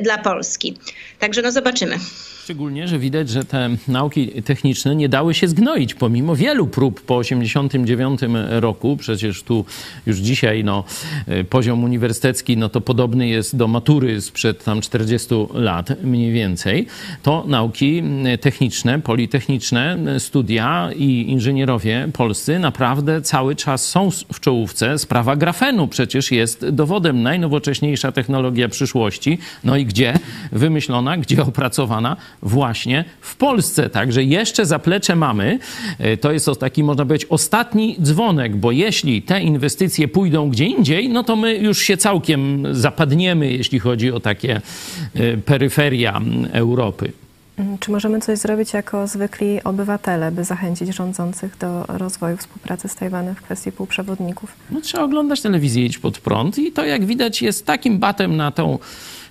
dla Polski. Także no zobaczymy. Szczególnie, że widać, że te nauki techniczne nie dały się zgnoić pomimo wielu prób po 1989 roku. Przecież tu już dzisiaj no, e, poziom uniwersytecki no, to podobny jest do matury sprzed tam 40 lat mniej więcej. To nauki techniczne, politechniczne, studia i inżynierowie polscy naprawdę cały czas są w czołówce. Sprawa grafenu przecież jest dowodem. Najnowocześniejsza technologia przyszłości. No i gdzie wymyślona, gdzie opracowana? Właśnie w Polsce. Także jeszcze zaplecze mamy. E, to jest taki, można powiedzieć, ostatni dzwonek, bo jeśli te inwestycje pójdą gdzie indziej, no to my już się całkiem zapadniemy, jeśli chodzi o takie e, peryferia Europy. Mm, czy możemy coś zrobić jako zwykli obywatele, by zachęcić rządzących do rozwoju współpracy z Tajwanem w kwestii półprzewodników? No, trzeba oglądać telewizję Idź Pod Prąd i to, jak widać, jest takim batem na tą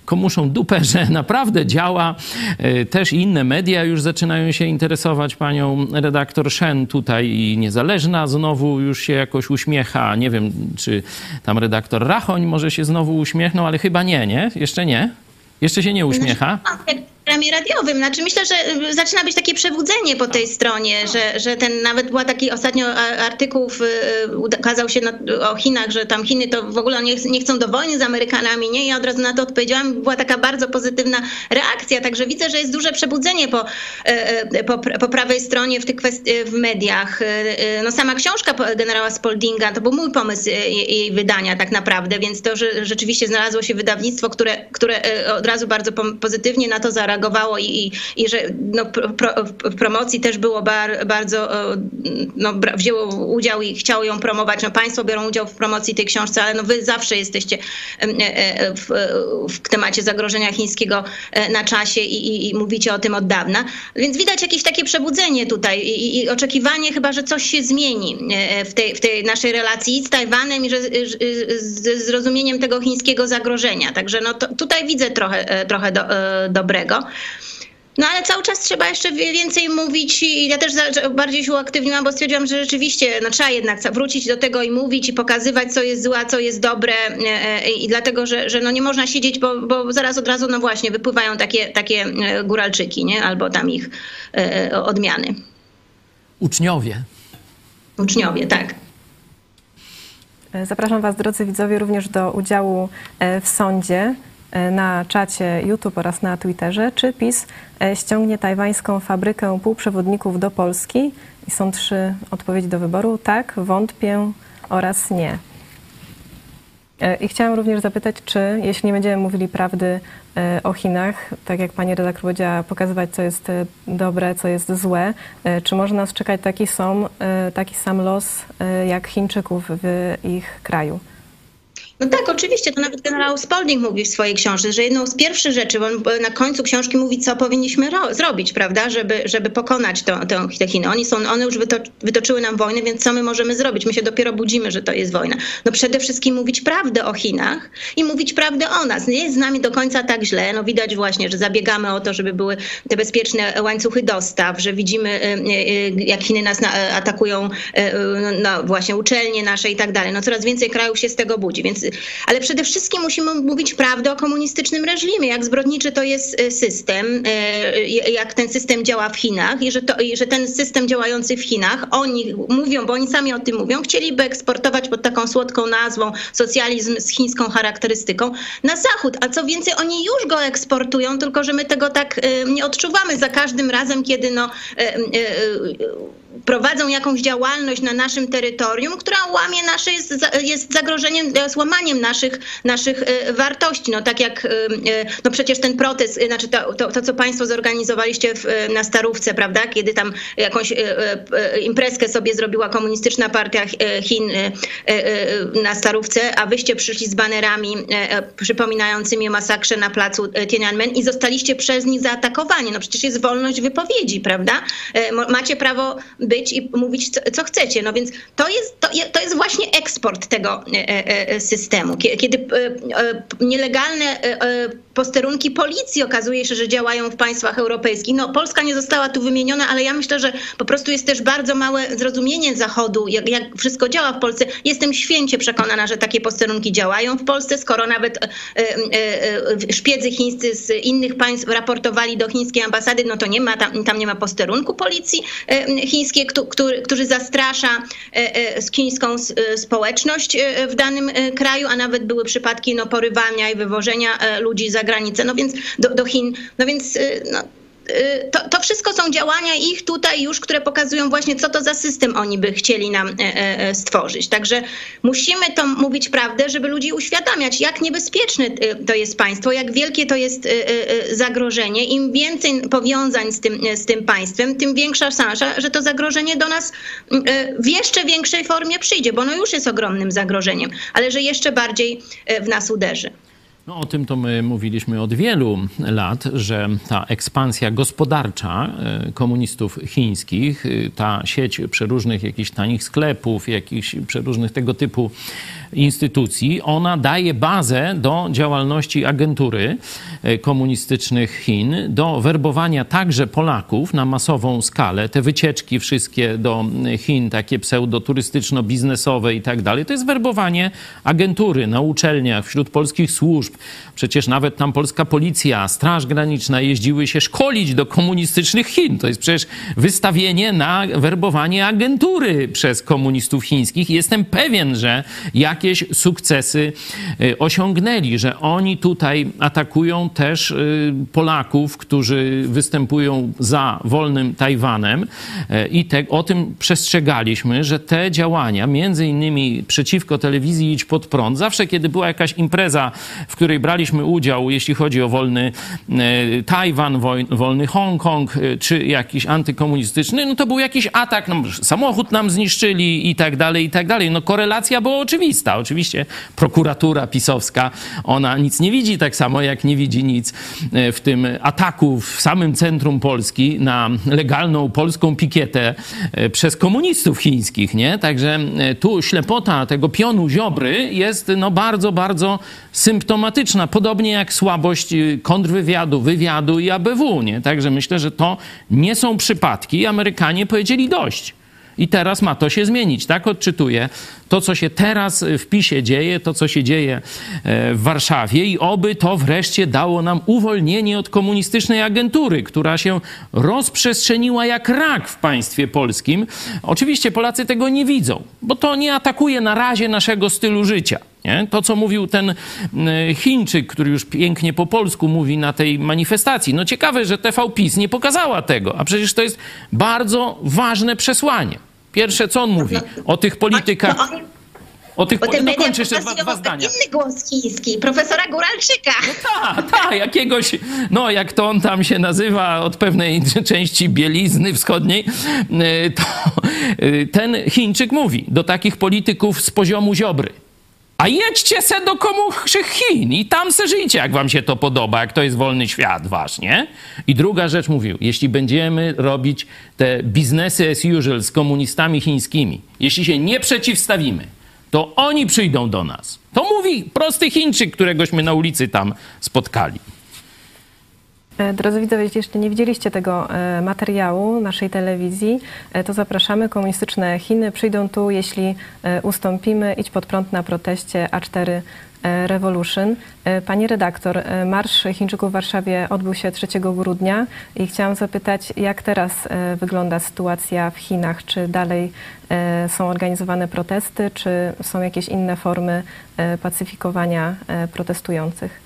komuszą dupę, że [laughs] naprawdę działa. E, też inne media już zaczynają się interesować panią redaktor Shen tutaj i niezależna znowu już się jakoś uśmiecha. Nie wiem, czy tam redaktor Rachoń może się znowu uśmiechnął, ale chyba nie, nie? Jeszcze nie? Jeszcze się nie uśmiecha? Programie radiowym. Znaczy myślę, że y, zaczyna być takie przebudzenie po tej stronie, że, że ten nawet była taki ostatnio artykuł ukazał się na, o Chinach, że tam Chiny to w ogóle nie, nie chcą do wojny z Amerykanami, nie? Ja od razu na to odpowiedziałam, była taka bardzo pozytywna reakcja, także widzę, że jest duże przebudzenie po, e, po, po prawej stronie w tych kwestii, w mediach. No sama książka generała Spoldinga, to był mój pomysł jej wydania tak naprawdę, więc to, że rzeczywiście znalazło się wydawnictwo, które, które od razu bardzo pozytywnie na to zareagowało, zareagowało i, i że no, pro, w promocji też było bar, bardzo, e, no, wzięło udział i chciało ją promować. No, państwo biorą udział w promocji tej książce, ale no, wy zawsze jesteście e, e, w, w temacie zagrożenia chińskiego na czasie i, i, i, mówicie o tym od dawna. Więc widać jakieś takie przebudzenie tutaj i, i oczekiwanie chyba, że coś się zmieni w tej, w tej naszej relacji z Tajwanem i że, z zrozumieniem tego chińskiego zagrożenia. Także no, to, tutaj widzę trochę, trochę do, dobrego. No ale cały czas trzeba jeszcze więcej mówić i ja też bardziej się uaktywniłam, bo stwierdziłam, że rzeczywiście no, trzeba jednak wrócić do tego i mówić i pokazywać, co jest złe, co jest dobre e, e, i dlatego, że, że no nie można siedzieć, bo, bo zaraz od razu, no właśnie, wypływają takie, takie e, góralczyki, nie? Albo tam ich odmiany. Uczniowie. Uczniowie, tak. Zapraszam Was, drodzy widzowie, również do udziału w sądzie. E, na czacie YouTube oraz na Twitterze, czy PiS e, ściągnie tajwańską fabrykę półprzewodników do Polski? I są trzy odpowiedzi do wyboru: tak, wątpię oraz nie. E, I chciałam również zapytać, czy jeśli nie będziemy mówili prawdy o Chinach, tak jak pani redaktor powiedziała, pokazywać, co jest dobre, co jest złe. Czy może nas czekać taki, sam, taki sam los jak Chińczyków w ich kraju? No tak, oczywiście, to nawet generał Spalding mówi w swojej książce, że jedną z pierwszych rzeczy, bo on na końcu książki mówi, co powinniśmy ro- zrobić, prawda, żeby, żeby pokonać to, to, te Chiny. Oni są, one już wyto- wytoczyły nam wojnę, więc co my możemy zrobić? My się dopiero budzimy, że to jest wojna. No przede wszystkim mówić prawdę o Chinach i mówić prawdę o nas. Nie jest z nami do końca tak źle. No widać właśnie, że zabiegamy o to, żeby były te bezpieczne łańcuchy dostaw, że widzimy, y, y, jak Chiny nas na, atakują, y, no właśnie uczelnie nasze i tak dalej. No coraz więcej krajów się z tego budzi, więc ale przede wszystkim musimy mówić prawdę o komunistycznym reżimie, jak zbrodniczy to jest e, system, e, jak ten system działa w Chinach i że, to, i że ten system działający w Chinach, oni mówią, bo oni sami o tym mówią, chcieliby eksportować pod taką słodką nazwą socjalizm z chińską charakterystyką na zachód, a co więcej, oni już go eksportują, tylko że my tego tak e, nie odczuwamy za każdym razem, kiedy no prowadzą jakąś działalność na naszym terytorium, która łamie nasze, jest, jest zagrożeniem, złamaniem naszych, naszych e, wartości. No tak jak, e, e, no przecież ten protest, znaczy to, to, to co państwo zorganizowaliście w, na Starówce, prawda, kiedy tam jakąś imprezkę sobie zrobiła komunistyczna partia Chin na Starówce, a wyście przyszli z banerami przypominającymi masakrze na placu Tiananmen i zostaliście przez nich zaatakowani. No przecież jest wolność wypowiedzi, prawda? Macie prawo być i mówić, co, co chcecie. No więc to jest, to, to jest właśnie eksport tego systemu. Kiedy nielegalne posterunki policji okazuje się, że działają w państwach europejskich. No, Polska nie została tu wymieniona, ale ja myślę, że po prostu jest też bardzo małe zrozumienie Zachodu, jak, jak wszystko działa w Polsce. Jestem święcie przekonana, że takie posterunki działają w Polsce, skoro nawet e, e, szpiedzy chińscy z innych państw raportowali do chińskiej ambasady, no to nie ma, tam, tam nie ma posterunku policji e, chińskiej, który, który zastrasza chińską społeczność w danym kraju, a nawet były przypadki no, porywania i wywożenia ludzi za granicę, no więc do, do Chin. No więc no, to, to, wszystko są działania ich tutaj już, które pokazują właśnie, co to za system oni by chcieli nam stworzyć. Także musimy to mówić prawdę, żeby ludzi uświadamiać, jak niebezpieczne to jest państwo, jak wielkie to jest zagrożenie. Im więcej powiązań z tym, z tym państwem, tym większa szansa, że to zagrożenie do nas w jeszcze większej formie przyjdzie, bo ono już jest ogromnym zagrożeniem, ale że jeszcze bardziej w nas uderzy. No, o tym to my mówiliśmy od wielu lat, że ta ekspansja gospodarcza e, komunistów chińskich, e, ta sieć przeróżnych jakichś tanich sklepów, jakichś przeróżnych tego typu instytucji, ona daje bazę do działalności agentury e, komunistycznych Chin, do werbowania także Polaków na masową skalę. Te wycieczki wszystkie do Chin, takie pseudoturystyczno-biznesowe i tak dalej, to jest werbowanie agentury na uczelniach, wśród polskich służb. Przecież nawet tam polska policja, Straż Graniczna jeździły się szkolić do komunistycznych Chin. To jest przecież wystawienie na werbowanie agentury przez komunistów chińskich. Jestem pewien, że jak jakieś sukcesy y, osiągnęli, że oni tutaj atakują też y, Polaków, którzy występują za wolnym Tajwanem y, i te, o tym przestrzegaliśmy, że te działania, między innymi przeciwko telewizji Idź Pod Prąd, zawsze kiedy była jakaś impreza, w której braliśmy udział, jeśli chodzi o wolny Tajwan, wolny Hongkong, czy jakiś antykomunistyczny, no to był jakiś atak, no, samochód nam zniszczyli i tak dalej, i tak dalej. No korelacja była oczywista. Oczywiście prokuratura pisowska, ona nic nie widzi, tak samo jak nie widzi nic e, w tym ataku w samym centrum Polski na legalną polską pikietę e, przez komunistów chińskich, nie? Także e, tu ślepota tego pionu Ziobry jest no bardzo, bardzo symptomatyczna, podobnie jak słabość kontrwywiadu, wywiadu i ABW, nie? Także myślę, że to nie są przypadki. Amerykanie powiedzieli dość. I teraz ma to się zmienić. Tak odczytuję to, co się teraz w PiSie dzieje, to, co się dzieje e, w Warszawie i oby to wreszcie dało nam uwolnienie od komunistycznej agentury, która się rozprzestrzeniła jak rak w państwie polskim. Oczywiście Polacy tego nie widzą, bo to nie atakuje na razie naszego stylu życia. Nie? To, co mówił ten e, Chińczyk, który już pięknie po polsku mówi na tej manifestacji. No ciekawe, że TV PiS nie pokazała tego, a przecież to jest bardzo ważne przesłanie. Pierwsze, co on mówi o tych politykach. O tych, Bo te media dokończę jeszcze dwa, dwa zdania. inny głos chiński, profesora Góralczyka. Tak, tak, jakiegoś, no jak to on tam się nazywa, od pewnej [laughs] części bielizny wschodniej, y, to y, ten Chińczyk mówi do takich polityków z poziomu Ziobry. A jedźcie se do komuchszych Chin i tam se żyjcie, jak wam się to podoba, jak to jest wolny świat wasz, nie? I druga rzecz mówił, jeśli będziemy robić te biznesy as usual z komunistami chińskimi, jeśli się nie przeciwstawimy, to oni przyjdą do nas. To mówi prosty Chińczyk, któregośmy na ulicy tam spotkali. E, Drodzy widzowie, jeśli jeszcze nie widzieliście tego e, materiału naszej telewizji, e, to zapraszamy. Komunistyczne Chiny przyjdą tu, jeśli ustąpimy. Idź pod prąd na proteście A4 e, Revolution. Pani redaktor, Marsz Chińczyków w Warszawie odbył się 3 grudnia i chciałam zapytać, jak teraz wygląda sytuacja w Chinach? Czy dalej są organizowane protesty, czy są jakieś inne formy pacyfikowania protestujących?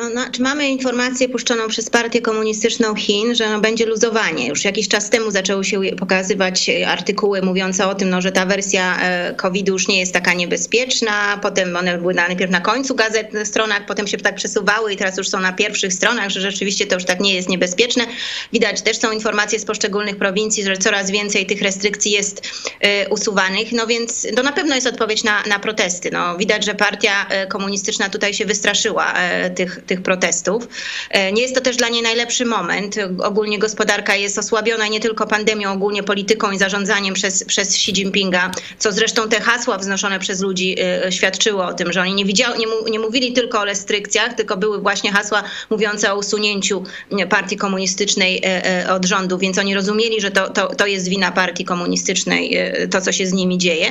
No, no, czy mamy informację puszczoną przez Partię Komunistyczną Chin, że no, będzie luzowanie? Już jakiś czas temu zaczęły się pokazywać e, artykuły mówiące o tym, no, że ta wersja e, COVID-u już nie jest taka niebezpieczna. Potem one były na, najpierw na końcu gazet, na stronach, potem się tak przesuwały i teraz już są na pierwszych stronach, że rzeczywiście to już tak nie jest niebezpieczne. Widać też są informacje z poszczególnych prowincji, że coraz więcej tych restrykcji jest e, usuwanych. No więc to na pewno jest odpowiedź na, na protesty. No, widać, że partia e, komunistyczna tutaj się wystraszyła e, tych, tych protestów. E, Nie jest to też dla niej najlepszy moment. Ogólnie gospodarka jest osłabiona nie tylko pandemią, ogólnie polityką i zarządzaniem przez, przez Xi Jinpinga, co zresztą te hasła wznoszone przez ludzi e, świadczyło o tym, że oni nie, widział, nie, nie mówili tylko o restrykcjach, tylko były właśnie hasła mówiące o usunięciu partii komunistycznej e, od rządu, więc oni rozumieli, że to, to, to jest wina partii komunistycznej, to co się z nimi dzieje.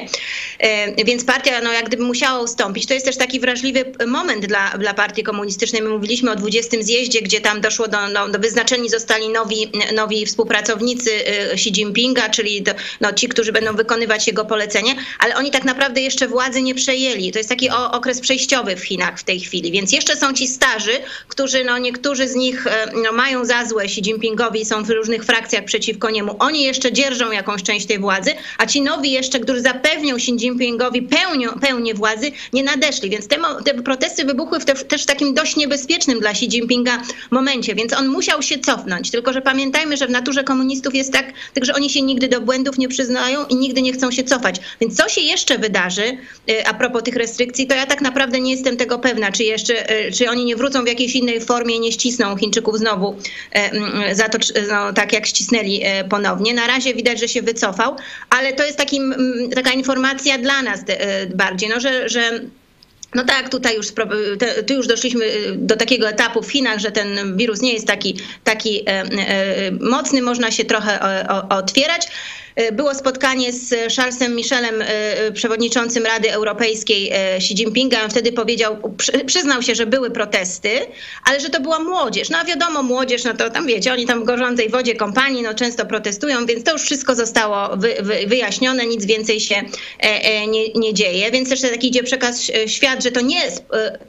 Więc partia no, jak gdyby musiała ustąpić. To jest też taki wrażliwy moment dla, dla partii komunistycznej. My mówiliśmy o 20 zjeździe, gdzie tam doszło do, no, do wyznaczeni zostali nowi, nowi współpracownicy e, Xi Jinpinga, czyli do, no, ci, którzy będą wykonywać jego polecenie, ale oni tak naprawdę jeszcze władzy nie przejęli. To jest taki o, okres przejściowy w Chinach w tej chwili, więc jeszcze są ci starzy, którzy, no niektórzy z nich e, no, mają za złe Xi Jinpingowi są w różnych frakcjach przeciwko niemu. Oni jeszcze dzierżą jakąś część tej władzy, a ci nowi jeszcze, którzy zapewnią Xi Jinpingowi pełnię władzy, nie nadeszli. Więc te, te protesty wybuchły w te, też w takim dość niebezpiecznym dla Xi Jinpinga momencie, więc on musiał się cofnąć. Tylko, że pamiętajmy, że w naturze komunistów jest tak, tak że oni się nigdy do błędów nie przyznają i nigdy nie chcą się cofać. Więc co się jeszcze wydarzy y, a propos tych restrykcji, to ja tak naprawdę nie jestem tego pewna, czy jeszcze, y, czy oni nie wrócą w jakiejś innej formie i nie ścisną Chińczyków znowu y, mm, za to, no, tak jak ścisnęli ponownie. Na razie widać, że się wycofał, ale to jest takim, mm, taka informacja dla nas bardziej, no, że, że no tak, tutaj już, tu już doszliśmy y, do takiego etapu w Chinach, że ten wirus nie jest taki, taki e, e, mocny, można się trochę otwierać. E, Było spotkanie z Charlesem Michelem, e, przewodniczącym Rady Europejskiej e, Xi Jinpinga. On wtedy powiedział, przy- przyznał się, że były protesty, ale że to była młodzież. No a wiadomo, młodzież, no to tam wiecie, oni tam w gorzącej wodzie kompanii, no często protestują, więc to już wszystko zostało wy, wy, wyjaśnione, nic więcej się e, e, nie, nie dzieje. Więc też taki idzie przekaz e, świat, że to nie e,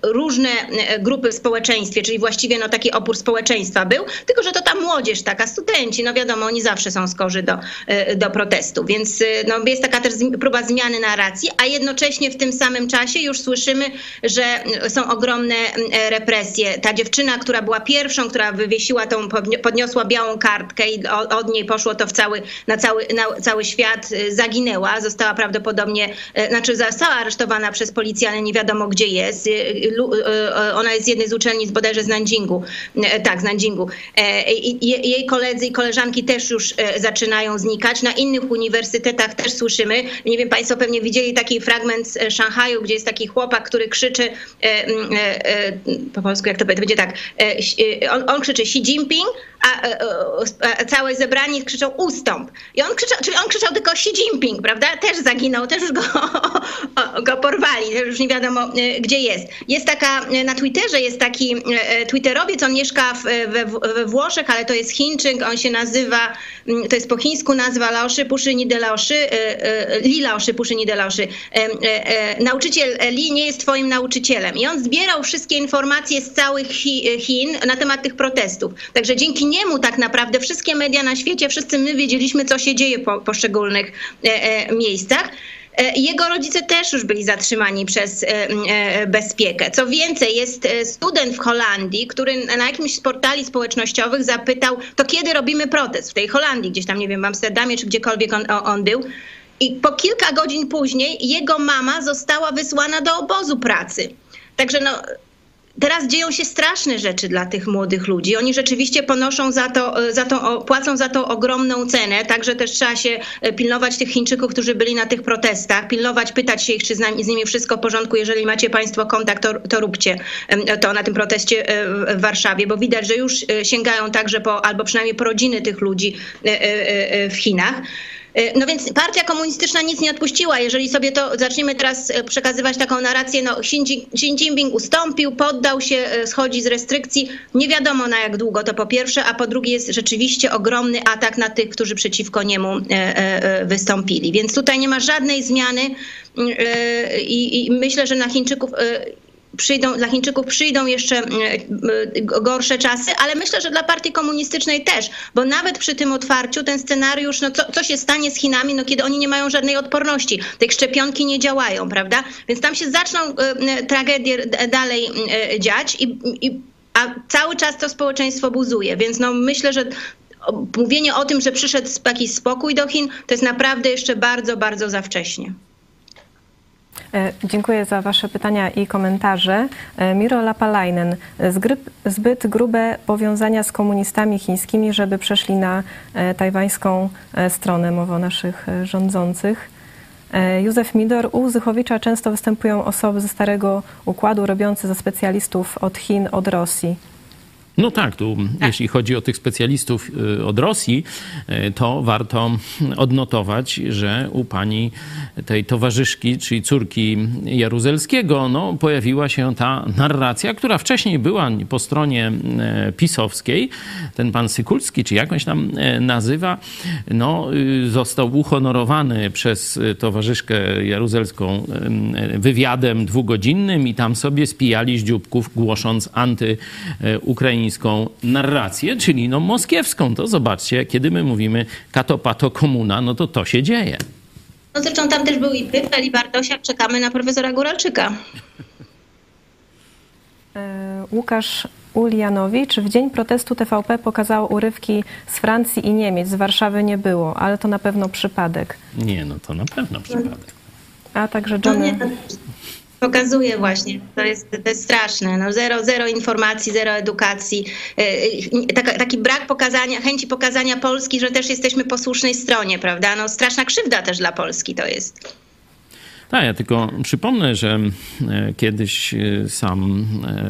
różne e, grupy w społeczeństwie, czyli właściwie no taki opór społeczeństwa był, tylko że to ta młodzież taka, studenci, no wiadomo, oni zawsze są skorzy do, e, protestu, więc e, no, jest taka też próba zmiany narracji, a jednocześnie w tym samym czasie już słyszymy, że e, są ogromne e, represje. Ta dziewczyna, która była pierwszą, która wywiesiła tą, podni- podniosła białą kartkę i od niej poszło to w cały, na cały, na cały świat, e, zaginęła, została prawdopodobnie, znaczy została aresztowana przez policję, ale nie wiadomo gdzie jest. Ona jest z jednej z uczelni bodajże z Nanjingu, E, tak, z Nanjingu. E, jej koledzy i koleżanki też już e, zaczynają znikać. Na innych uniwersytetach też słyszymy. Nie wiem, Państwo pewnie widzieli taki fragment z e, Szanghaju, gdzie jest taki chłopak, który krzyczy, e, e, po polsku jak to będzie, tak, on, on krzyczy Xi Jinping, a, e, e, a całe zebranie krzyczą ustąp. I on krzyczał, czyli on krzyczał tylko Xi Jinping, prawda? Też zaginął, też już go, [laughs] go porwali, też już nie wiadomo e, gdzie jest. Jest taka, e, na Twitterze jest taki e, twitterowiec, on mieszka w, we, we Włoszech, ale to jest Chińczyk, on się nazywa, to jest po chińsku nazwa Laoszy Puszy de Laoszy, e, e, Li Laoszy Puszy de Laoszy. E, e, e, Nauczyciel Li nie jest twoim nauczycielem. I on zbierał wszystkie informacje z całych Chi- Chin na temat tych protestów. Także dzięki niemu tak naprawdę wszystkie media na świecie, wszyscy my wiedzieliśmy, co się dzieje po poszczególnych e, e, miejscach. Jego rodzice też już byli zatrzymani przez bezpiekę. Co więcej, jest student w Holandii, który na jakimś z portali społecznościowych zapytał, to kiedy robimy protest w tej Holandii, gdzieś tam, nie wiem, w Amsterdamie czy gdziekolwiek on, on był. I po kilka godzin później jego mama została wysłana do obozu pracy. Także no, teraz dzieją się straszne rzeczy dla tych młodych ludzi. Oni rzeczywiście ponoszą za to, za to, płacą za to ogromną cenę. Także też trzeba się e, pilnować tych Chińczyków, którzy byli na tych protestach, pilnować, pytać się ich, czy z, z nimi wszystko w porządku. Jeżeli macie Państwo kontakt, to, to róbcie to na tym proteście e, w Warszawie, bo widać, że już e, sięgają także po, albo przynajmniej po rodziny tych ludzi w Chinach. E, no więc partia komunistyczna nic nie odpuściła. Jeżeli sobie to zaczniemy teraz e, przekazywać taką narrację, no Xi Jinping ustąpił, poddał się, e, schodzi z restrykcji. Nie wiadomo na jak długo to po pierwsze, a po drugie jest rzeczywiście ogromny atak na tych, którzy przeciwko niemu wystąpili. Więc tutaj nie ma żadnej zmiany i myślę, że na Chińczyków przyjdą, dla Chińczyków przyjdą jeszcze e, e, gorsze czasy, ale myślę, że dla partii komunistycznej też, bo nawet przy tym otwarciu ten scenariusz, no co, co się stanie z Chinami, no kiedy oni nie mają żadnej odporności, te szczepionki nie działają, prawda? Więc tam się zaczną e, tragedie dalej dziać i, i a cały czas to społeczeństwo buzuje, więc no myślę, że mówienie o tym, że przyszedł jakiś spokój do Chin, to jest naprawdę jeszcze bardzo, bardzo za wcześnie. E, dziękuję za Wasze pytania i komentarze. E, Miro Lapalainen. Zbyt grube powiązania z komunistami chińskimi, żeby przeszli na e, tajwańską stronę, mowa naszych rządzących. Józef Midor. U Zychowicza często występują osoby ze Starego Układu, robiące za specjalistów od Chin, od Rosji. No tak, tu tak. jeśli chodzi o tych specjalistów y, od Rosji, y, to warto odnotować, że u pani tej towarzyszki, czyli córki Jaruzelskiego, no, pojawiła się ta narracja, która wcześniej była po stronie y, pisowskiej. Ten pan Sykulski, czy jakąś tam nazywa, no, został uhonorowany przez towarzyszkę jaruzelską wywiadem dwugodzinnym i tam sobie spijali z dzióbków, głosząc antyukraińskie ukraińską narrację, czyli no moskiewską. To zobaczcie, kiedy my mówimy katopato komuna, no to to się dzieje. No zresztą tam też był i Pyfel, i Bartosiak. Czekamy na profesora Góralczyka. E, Łukasz Ulianowicz. W dzień protestu TVP pokazało urywki z Francji i Niemiec. Z Warszawy nie było, ale to na pewno przypadek. Nie, no to na pewno przypadek. A także Johnny... No pokazuje właśnie, to jest, to jest straszne. No zero, zero informacji, zero edukacji. E, e, Taka, taki brak pokazania, chęci pokazania Polski, że też jesteśmy po słusznej stronie, prawda? No straszna krzywda też dla Polski to jest. Tak, ja tylko przypomnę, że e, kiedyś sam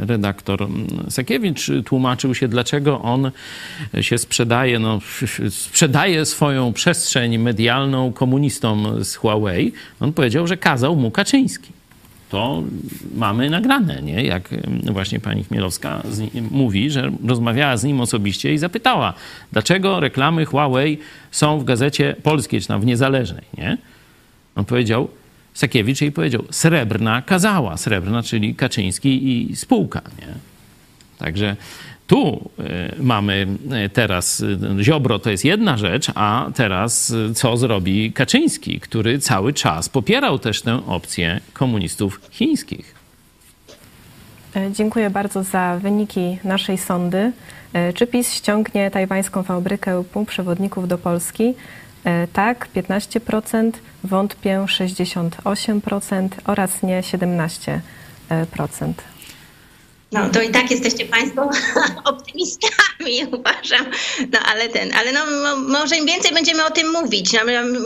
redaktor Sakiewicz tłumaczył się, dlaczego on się sprzedaje, no, sprzedaje swoją przestrzeń medialną komunistom z Huawei. On powiedział, że kazał mu Kaczyński to mamy nagrane, nie? Jak właśnie pani Chmielowska mówi, że rozmawiała z nim osobiście i zapytała, dlaczego reklamy Huawei są w gazecie polskiej, czy tam w niezależnej, nie? On powiedział, Sakiewicz jej powiedział, srebrna kazała, srebrna, czyli Kaczyński i spółka, nie? Także tu e, mamy e, teraz e, Ziobro to jest jedna rzecz, a teraz co zrobi Kaczyński, który cały czas popierał też tę opcję komunistów chińskich. Dziękuję bardzo za wyniki naszej sondy. Czy PiS ściągnie tajwańską fabrykę półprzewodników do Polski? Tak, 15%, wątpię 68% oraz nie 17%. No to i tak jesteście Państwo [laughs] optymistami, [laughs] uważam. No ale ten, ale no, może im więcej będziemy o tym mówić. No,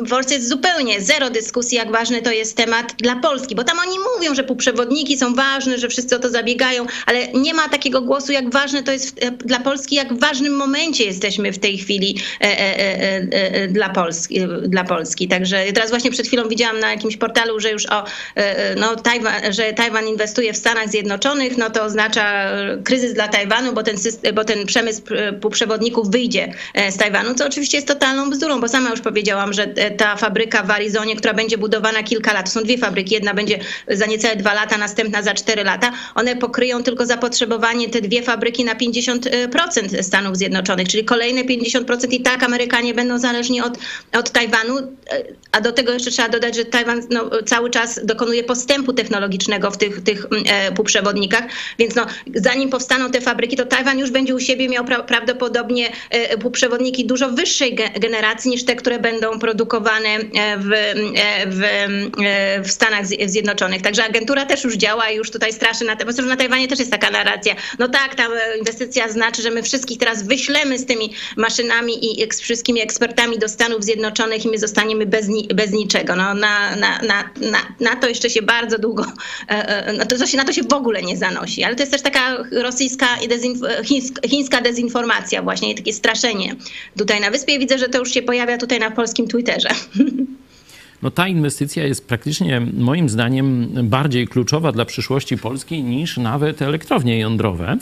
w Polsce jest zupełnie zero dyskusji, jak ważny to jest temat dla Polski, bo tam oni mówią, że półprzewodniki są ważne, że wszyscy o to zabiegają, ale nie ma takiego głosu, jak ważne to jest dla Polski, jak w ważnym momencie jesteśmy w tej chwili e, e, e, e dla, Polski, dla Polski. Także teraz właśnie przed chwilą widziałam na jakimś portalu, że już o, e, no, Tajwan, że Tajwan inwestuje w Stanach Zjednoczonych, no to oznacza, oznacza kryzys dla Tajwanu, bo ten, bo ten przemysł półprzewodników wyjdzie z Tajwanu, co oczywiście jest totalną bzdurą, bo sama już powiedziałam, że ta fabryka w Arizonie, która będzie budowana kilka lat, są dwie fabryki, jedna będzie za niecałe dwa lata, następna za cztery lata, one pokryją tylko zapotrzebowanie te dwie fabryki na 50% Stanów Zjednoczonych, czyli kolejne 50% i tak Amerykanie będą zależni od, od Tajwanu, a do tego jeszcze trzeba dodać, że Tajwan no, cały czas dokonuje postępu technologicznego w tych, tych e, półprzewodnikach, więc no, zanim powstaną te fabryki, to Tajwan już będzie u siebie miał pra prawdopodobnie e, półprzewodniki dużo wyższej ge generacji niż te, które będą produkowane e, w, e, w, e, w Stanach Zjednoczonych. Także agentura też już działa i już tutaj straszy na, po na Tajwanie też jest taka narracja. No tak, ta inwestycja znaczy, że my wszystkich teraz wyślemy z tymi maszynami i z wszystkimi ekspertami do Stanów Zjednoczonych i my zostaniemy bez, ni bez niczego. No, na, na, na, na, na to jeszcze się bardzo długo, no to, to się, na to się w ogóle nie zanosi. Ale to jest też taka rosyjska, chińska dezinformacja właśnie, takie straszenie tutaj na wyspie. Widzę, że to już się pojawia tutaj na polskim Twitterze. [laughs] No ta inwestycja jest praktycznie moim zdaniem bardziej kluczowa dla przyszłości Polski niż nawet elektrownie jądrowe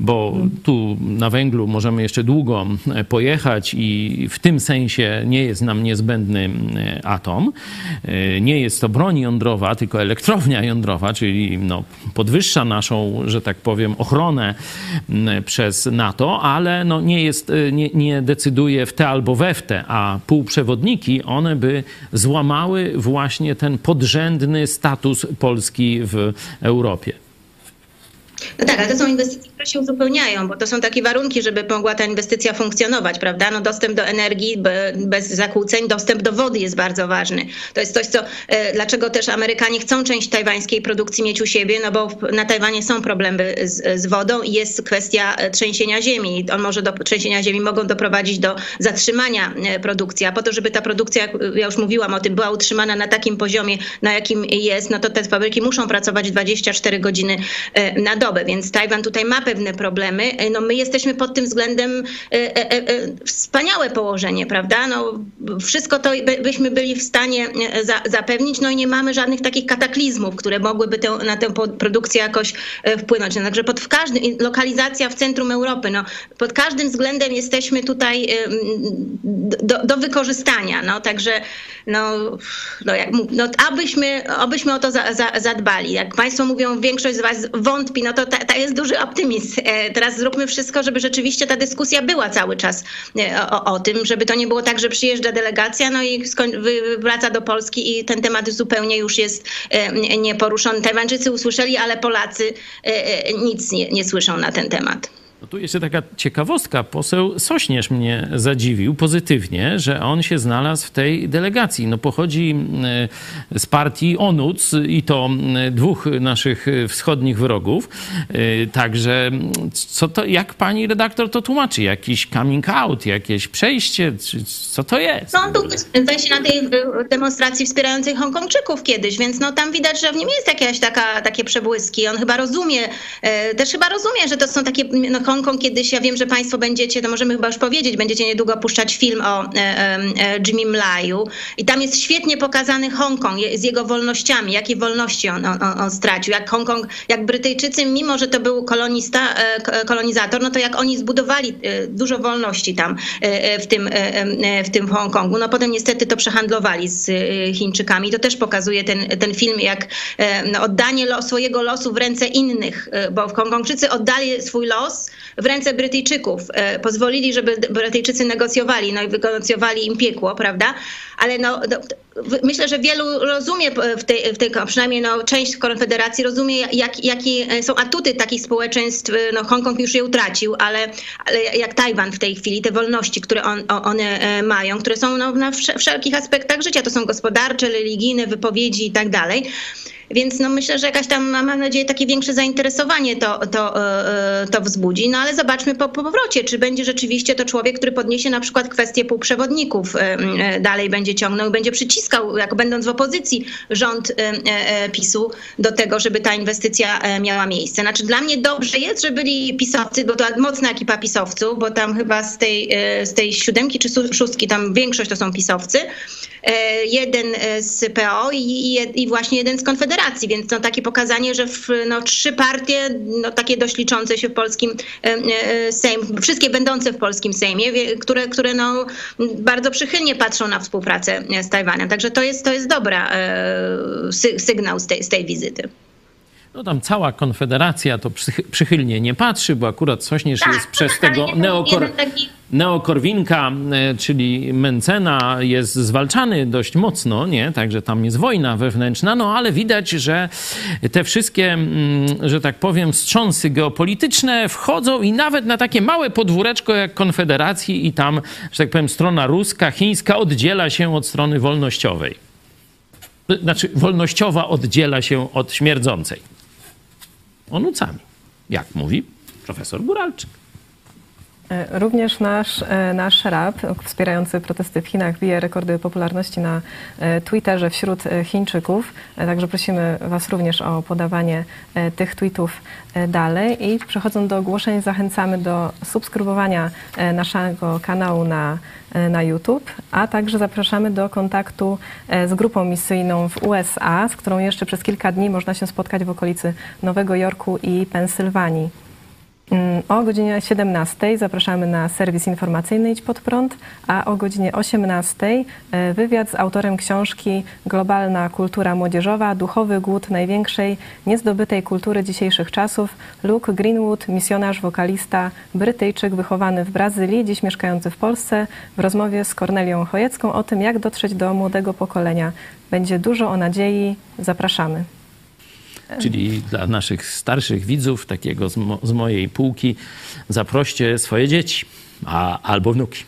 bo tu na węglu możemy jeszcze długo e, pojechać i w tym sensie nie jest nam niezbędny e, atom. E, nie jest to broń jądrowa, tylko elektrownia jądrowa, czyli no, podwyższa naszą, że tak powiem, ochronę przez NATO, ale no, nie, jest, nie, nie decyduje w te albo we w te, a półprzewodniki, one by złamały właśnie ten podrzędny status Polski w Europie. No tak, ale to są inwestycje, się uzupełniają, bo to są takie warunki, żeby mogła ta inwestycja funkcjonować, prawda? No dostęp do energii bez zakłóceń, dostęp do wody jest bardzo ważny. To jest coś, co, e, dlaczego też Amerykanie chcą część tajwańskiej produkcji mieć u siebie, no bo na Tajwanie są problemy z, z wodą i jest kwestia e, trzęsienia ziemi. On może do trzęsienia ziemi mogą doprowadzić do zatrzymania e, produkcji, a po to, żeby ta produkcja, ja już mówiłam o tym, była utrzymana na takim poziomie, na jakim jest, no to te fabryki muszą pracować 24 godziny na dobę więc Tajwan tutaj ma pewne problemy. No my jesteśmy pod tym względem e, e, e, wspaniałe położenie, prawda? No, wszystko to byśmy byli w stanie za, zapewnić, no i nie mamy żadnych takich kataklizmów, które mogłyby na tę produkcję jakoś wpłynąć. No, także pod każdym, lokalizacja w centrum Europy, no, pod każdym względem jesteśmy tutaj do, do wykorzystania, no, także no, no, jak, no abyśmy, abyśmy o to za, za, zadbali. Jak Państwo mówią, większość z Was wątpi, no to to, to jest duży optymizm. E, teraz zróbmy wszystko, żeby rzeczywiście ta dyskusja była cały czas e, o, o tym, żeby to nie było tak, że przyjeżdża delegacja, no i wraca do Polski i ten temat zupełnie już jest e, nieporuszony. Tajwańczycy usłyszeli, ale Polacy nic nie, nie słyszą na ten temat. No tu jeszcze taka ciekawostka. Poseł Sośnierz mnie zadziwił pozytywnie, że on się znalazł w tej delegacji. No pochodzi e, z partii ONUC i to e, dwóch naszych wschodnich wrogów. E, także co to, jak pani redaktor to tłumaczy? Jakiś coming out, jakieś przejście? Co to jest? No on był na tej demonstracji wspierającej Hongkongczyków kiedyś, więc no tam widać, że w nim jest jakaś taka, takie przebłyski. On chyba rozumie, też chyba rozumie, że to są takie no, Hongkong kiedyś, ja wiem, że Państwo będziecie, to możemy chyba już powiedzieć, będziecie niedługo puszczać film o e, e, Jimmy Mlaju i tam jest świetnie pokazany Hongkong z jego wolnościami, jakie wolności on, on, on stracił, jak Hongkong, jak Brytyjczycy, mimo że to był kolonista, e, kolonizator, no to jak oni zbudowali dużo wolności tam w tym, w tym Hongkongu, no potem niestety to przehandlowali z Chińczykami. To też pokazuje ten, ten film, jak no, oddanie los, swojego losu w ręce innych, bo Hongkongczycy oddali swój los w ręce Brytyjczyków. E, pozwolili, żeby Brytyjczycy negocjowali, no i wynegocjowali im piekło, prawda? Ale no, no myślę, że wielu rozumie w tej, w tej przynajmniej no, część Konfederacji rozumie, jak, jakie są atuty takich społeczeństw. No, Hongkong już je utracił, ale, ale jak Tajwan w tej chwili, te wolności, które on, one e, mają, które są no, na wszelkich aspektach życia, to są gospodarcze, religijne, wypowiedzi i tak dalej. Więc no myślę, że jakaś tam, mam nadzieję, takie większe zainteresowanie to, to, e, to wzbudzi. No ale zobaczmy po, po powrocie, czy będzie rzeczywiście to człowiek, który podniesie na przykład kwestię półprzewodników, e, e, dalej będzie ciągnął, będzie przyciskał, jako będąc w opozycji, rząd PiSu do tego, żeby ta inwestycja miała miejsce. Znaczy dla mnie dobrze jest, że byli pisowcy, bo to mocna ekipa pisowców, bo tam chyba z tej, z tej siódemki czy szóstki, tam większość to są pisowcy. Jeden z PO i, i, właśnie jeden z Konfederacji Konfederacji, więc no, takie pokazanie, że w, no, trzy partie, no, takie dość liczące się w polskim Sejm, wszystkie będące w polskim Sejmie, które, które no, bardzo przychylnie patrzą na współpracę z Tajwanem. Także to jest, to jest dobra sygnał z tej, z tej wizyty. No tam cała Konfederacja to przychylnie nie patrzy, bo akurat Sośnierz tak, jest przez tego neokor, neokorwinka, e, czyli Mencena, jest zwalczany dość mocno, nie? Także tam jest wojna wewnętrzna, no ale widać, że te wszystkie, mm, że tak powiem, wstrząsy geopolityczne wchodzą i nawet na takie małe podwóreczko jak Konfederacji i tam, że tak powiem, strona ruska, chińska oddziela się od strony wolnościowej. Znaczy, wolnościowa oddziela się od śmierdzącej onucami, jak mówi profesor Guralczyk. E, również nasz, e, nasz rap wspierający protesty w Chinach bije rekordy popularności na e, Twitterze wśród Chińczyków. Także prosimy Was również o podawanie tych tweetów dalej. I przechodząc do ogłoszeń, zachęcamy do subskrybowania naszego kanału na, na YouTube, a także zapraszamy do kontaktu z grupą misyjną w USA, z którą jeszcze przez kilka dni można się spotkać w okolicy Nowego Jorku i Pensylwanii. Mm, o godzinie 17 zapraszamy na serwis informacyjny Idź Pod Prąd, a o godzinie 18 e, wywiad z autorem książki Globalna kultura młodzieżowa, duchowy głód największej niezdobytej kultury dzisiejszych czasów. Luke Greenwood, misjonarz, wokalista, Brytyjczyk wychowany w Brazylii, dziś mieszkający w Polsce, w rozmowie z Kornelią Chojecką o tym, jak dotrzeć do młodego pokolenia. Będzie dużo o nadziei. Zapraszamy. Czyli dla naszych starszych widzów, takiego z, mo z mojej półki, zaproście swoje dzieci a, albo wnuki.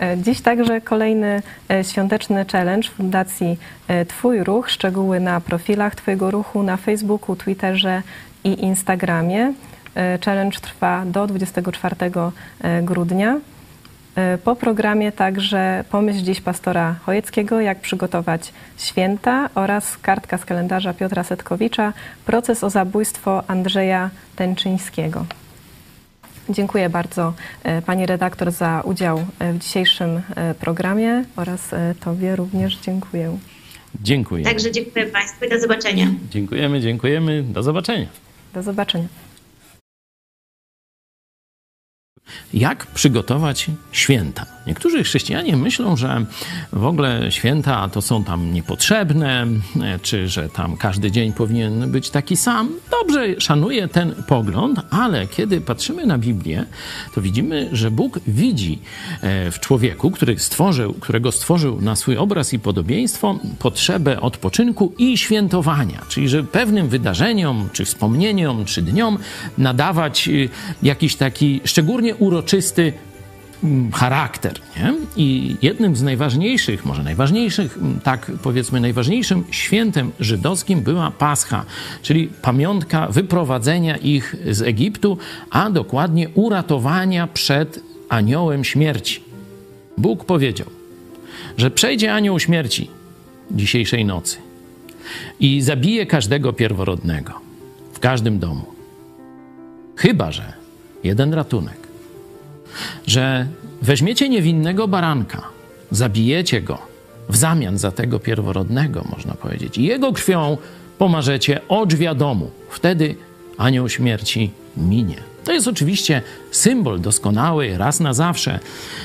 E, dziś także kolejny e, świąteczny challenge Fundacji e, Twój Ruch. Szczegóły na profilach Twojego Ruchu na Facebooku, Twitterze i Instagramie. Challenge trwa do 24 grudnia. E, po programie także pomyśl dziś pastora Chojeckiego, jak przygotować święta oraz kartka z kalendarza Piotra Setkowicza, proces o zabójstwo Andrzeja Tęczyńskiego. Dziękuję bardzo e, pani redaktor za udział e, w dzisiejszym programie oraz tobie również dziękuję. Dziękuję. Także dziękuję państwu i do zobaczenia. Dziękujemy, dziękujemy. Do zobaczenia. Do zobaczenia. Jak przygotować święta. Niektórzy chrześcijanie myślą, że w ogóle święta to są tam niepotrzebne, czy że tam każdy dzień powinien być taki sam. Dobrze, szanuję ten pogląd, ale kiedy patrzymy na Biblię, to widzimy, że Bóg widzi e, w człowieku, który stworzył, którego stworzył na swój obraz i podobieństwo, potrzebę odpoczynku i świętowania. Czyli, że pewnym wydarzeniom, czy wspomnieniom, czy dniom nadawać y, jakiś taki szczególnie uroczysty mm, charakter. Nie? I jednym z najważniejszych, może najważniejszych, mm, tak powiedzmy, najważniejszym świętem żydowskim była Pascha, czyli pamiątka wyprowadzenia ich z Egiptu, a dokładnie uratowania przed aniołem śmierci. Bóg powiedział, że przejdzie anioł śmierci dzisiejszej nocy i zabije każdego pierworodnego w każdym domu. Chyba, że jeden ratunek że weźmiecie niewinnego baranka, zabijecie go w zamian za tego pierworodnego, można powiedzieć, i jego krwią pomarzecie odrzwia domu. Wtedy anioł śmierci minie. To jest oczywiście symbol doskonały, raz na zawsze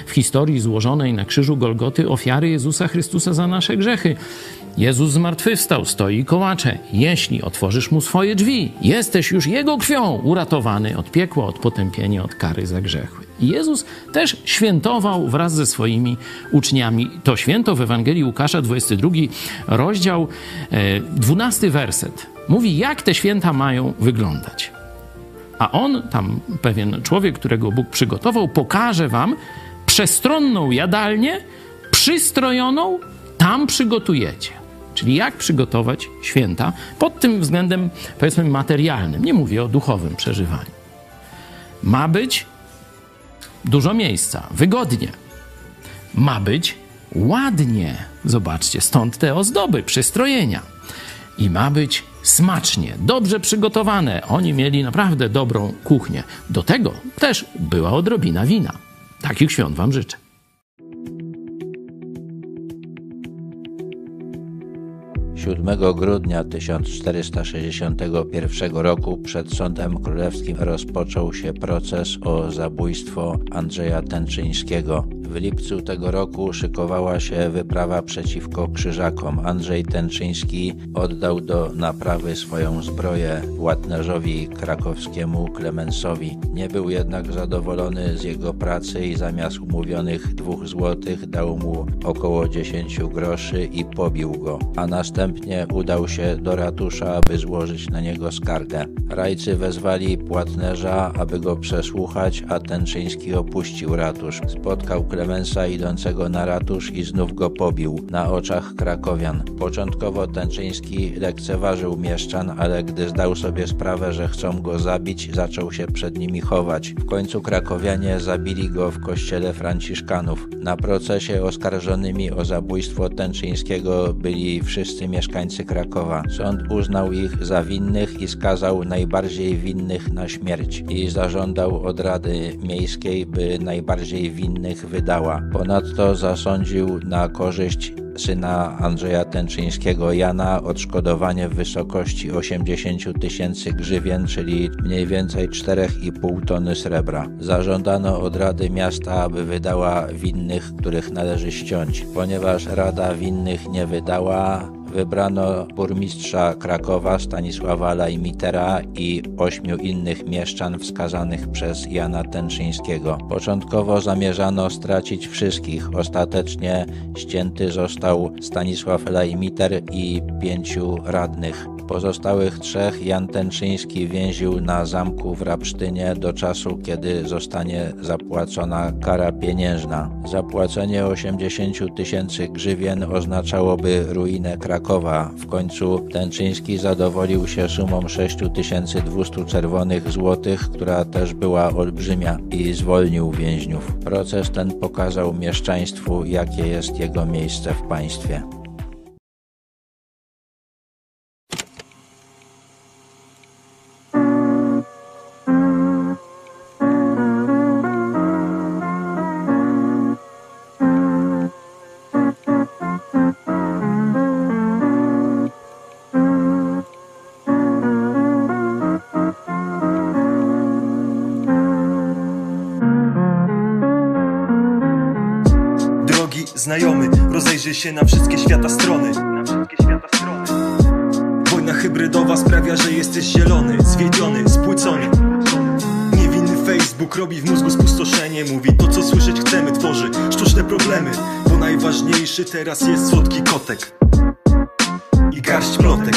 w historii złożonej na krzyżu Golgoty ofiary Jezusa Chrystusa za nasze grzechy. Jezus zmartwychwstał, stoi kołacze. Jeśli otworzysz mu swoje drzwi, jesteś już jego krwią uratowany od piekła, od potępienia, od kary za grzechy. Jezus też świętował wraz ze swoimi uczniami. To święto w Ewangelii Łukasza, 22 rozdział, 12 e, werset. Mówi, jak te święta mają wyglądać. A on, tam pewien człowiek, którego Bóg przygotował, pokaże wam przestronną jadalnię, przystrojoną, tam przygotujecie. Czyli jak przygotować święta pod tym względem, powiedzmy, materialnym. Nie mówię o duchowym przeżywaniu. Ma być dużo miejsca, wygodnie. Ma być ładnie. Zobaczcie, stąd te ozdoby, przystrojenia. I ma być smacznie, dobrze przygotowane. Oni mieli naprawdę dobrą kuchnię. Do tego też była odrobina wina. Takich świąt Wam życzę. 7 grudnia 1461 roku przed Sądem Królewskim rozpoczął się proces o zabójstwo Andrzeja Tęczyńskiego. W lipcu tego roku szykowała się wyprawa przeciwko Krzyżakom. Andrzej Tęczyński oddał do naprawy swoją zbroję Łatnerzowi krakowskiemu Klemensowi. Nie był jednak zadowolony z jego pracy i zamiast umówionych dwóch złotych dał mu około 10 groszy i pobił go, a następnie udał się do ratusza, aby złożyć na niego skargę. Rajcy wezwali płatnerza, aby go przesłuchać, a Tęczyński opuścił ratusz. Spotkał Klemensa idącego na ratusz i znów go pobił na oczach krakowian. Początkowo Tęczyński lekceważył mieszczan, ale gdy zdał sobie sprawę, że chcą go zabić, zaczął się przed nimi chować. W końcu krakowianie zabili go w kościele franciszkanów. Na procesie oskarżonymi o zabójstwo Tęczyńskiego byli wszyscy mieszkańcy Krakowa. Sąd uznał ich za winnych i skazał najbardziej winnych na śmierć i zażądał od Rady Miejskiej, by najbardziej winnych wydała. Ponadto zasądził na korzyść syna Andrzeja Tęczyńskiego Jana odszkodowanie w wysokości 80 tysięcy grzywien, czyli mniej więcej 4,5 tony srebra. Zażądano od Rady Miasta, aby wydała winnych, których należy ściąć. Ponieważ Rada winnych nie wydała, wybrano burmistrza Krakowa Stanisława Lajmitera i ośmiu innych mieszczan wskazanych przez Jana Tęczyńskiego. Początkowo zamierzano stracić wszystkich, ostatecznie ścięty został Stanisław Lajmiter i pięciu radnych. Pozostałych trzech Jan Tęczyński więził na zamku w Rapsztynie do czasu, kiedy zostanie zapłacona kara pieniężna. Zapłacenie 80 tysięcy grzywien oznaczałoby ruinę Krakowa. W końcu Tęczyński zadowolił się sumą 6200 czerwonych złotych, która też była olbrzymia i zwolnił więźniów. Proces ten pokazał mieszczaństwu, jakie jest jego miejsce w państwie. Się na wszystkie świata strony. Wojna hybrydowa sprawia, że jesteś zielony, zwiedziony, spłycony. Niewinny Facebook robi w mózgu spustoszenie Mówi to co słyszeć chcemy, tworzy sztuczne problemy Bo najważniejszy teraz jest słodki kotek I garść plotek,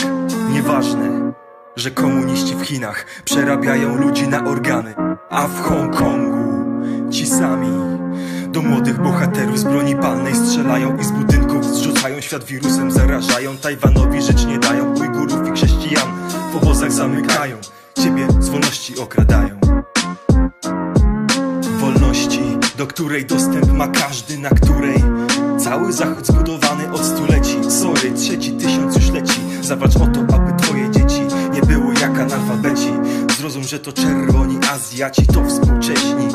nieważne Że komuniści w Chinach przerabiają ludzi na organy A w Hongkongu ci sami do młodych bohaterów z broni palnej strzelają i z budynków zrzucają Świat wirusem zarażają, Tajwanowi żyć nie dają Ujgurów i chrześcijan w obozach zamykają Ciebie z wolności okradają. Wolności, do której dostęp ma każdy, na której Cały zachód zbudowany od stuleci. Sorry, trzeci tysiąc już leci. Zawalcz o to, aby twoje dzieci nie były jak analfabeci. Zrozum, że to czerwoni Azjaci, to współcześni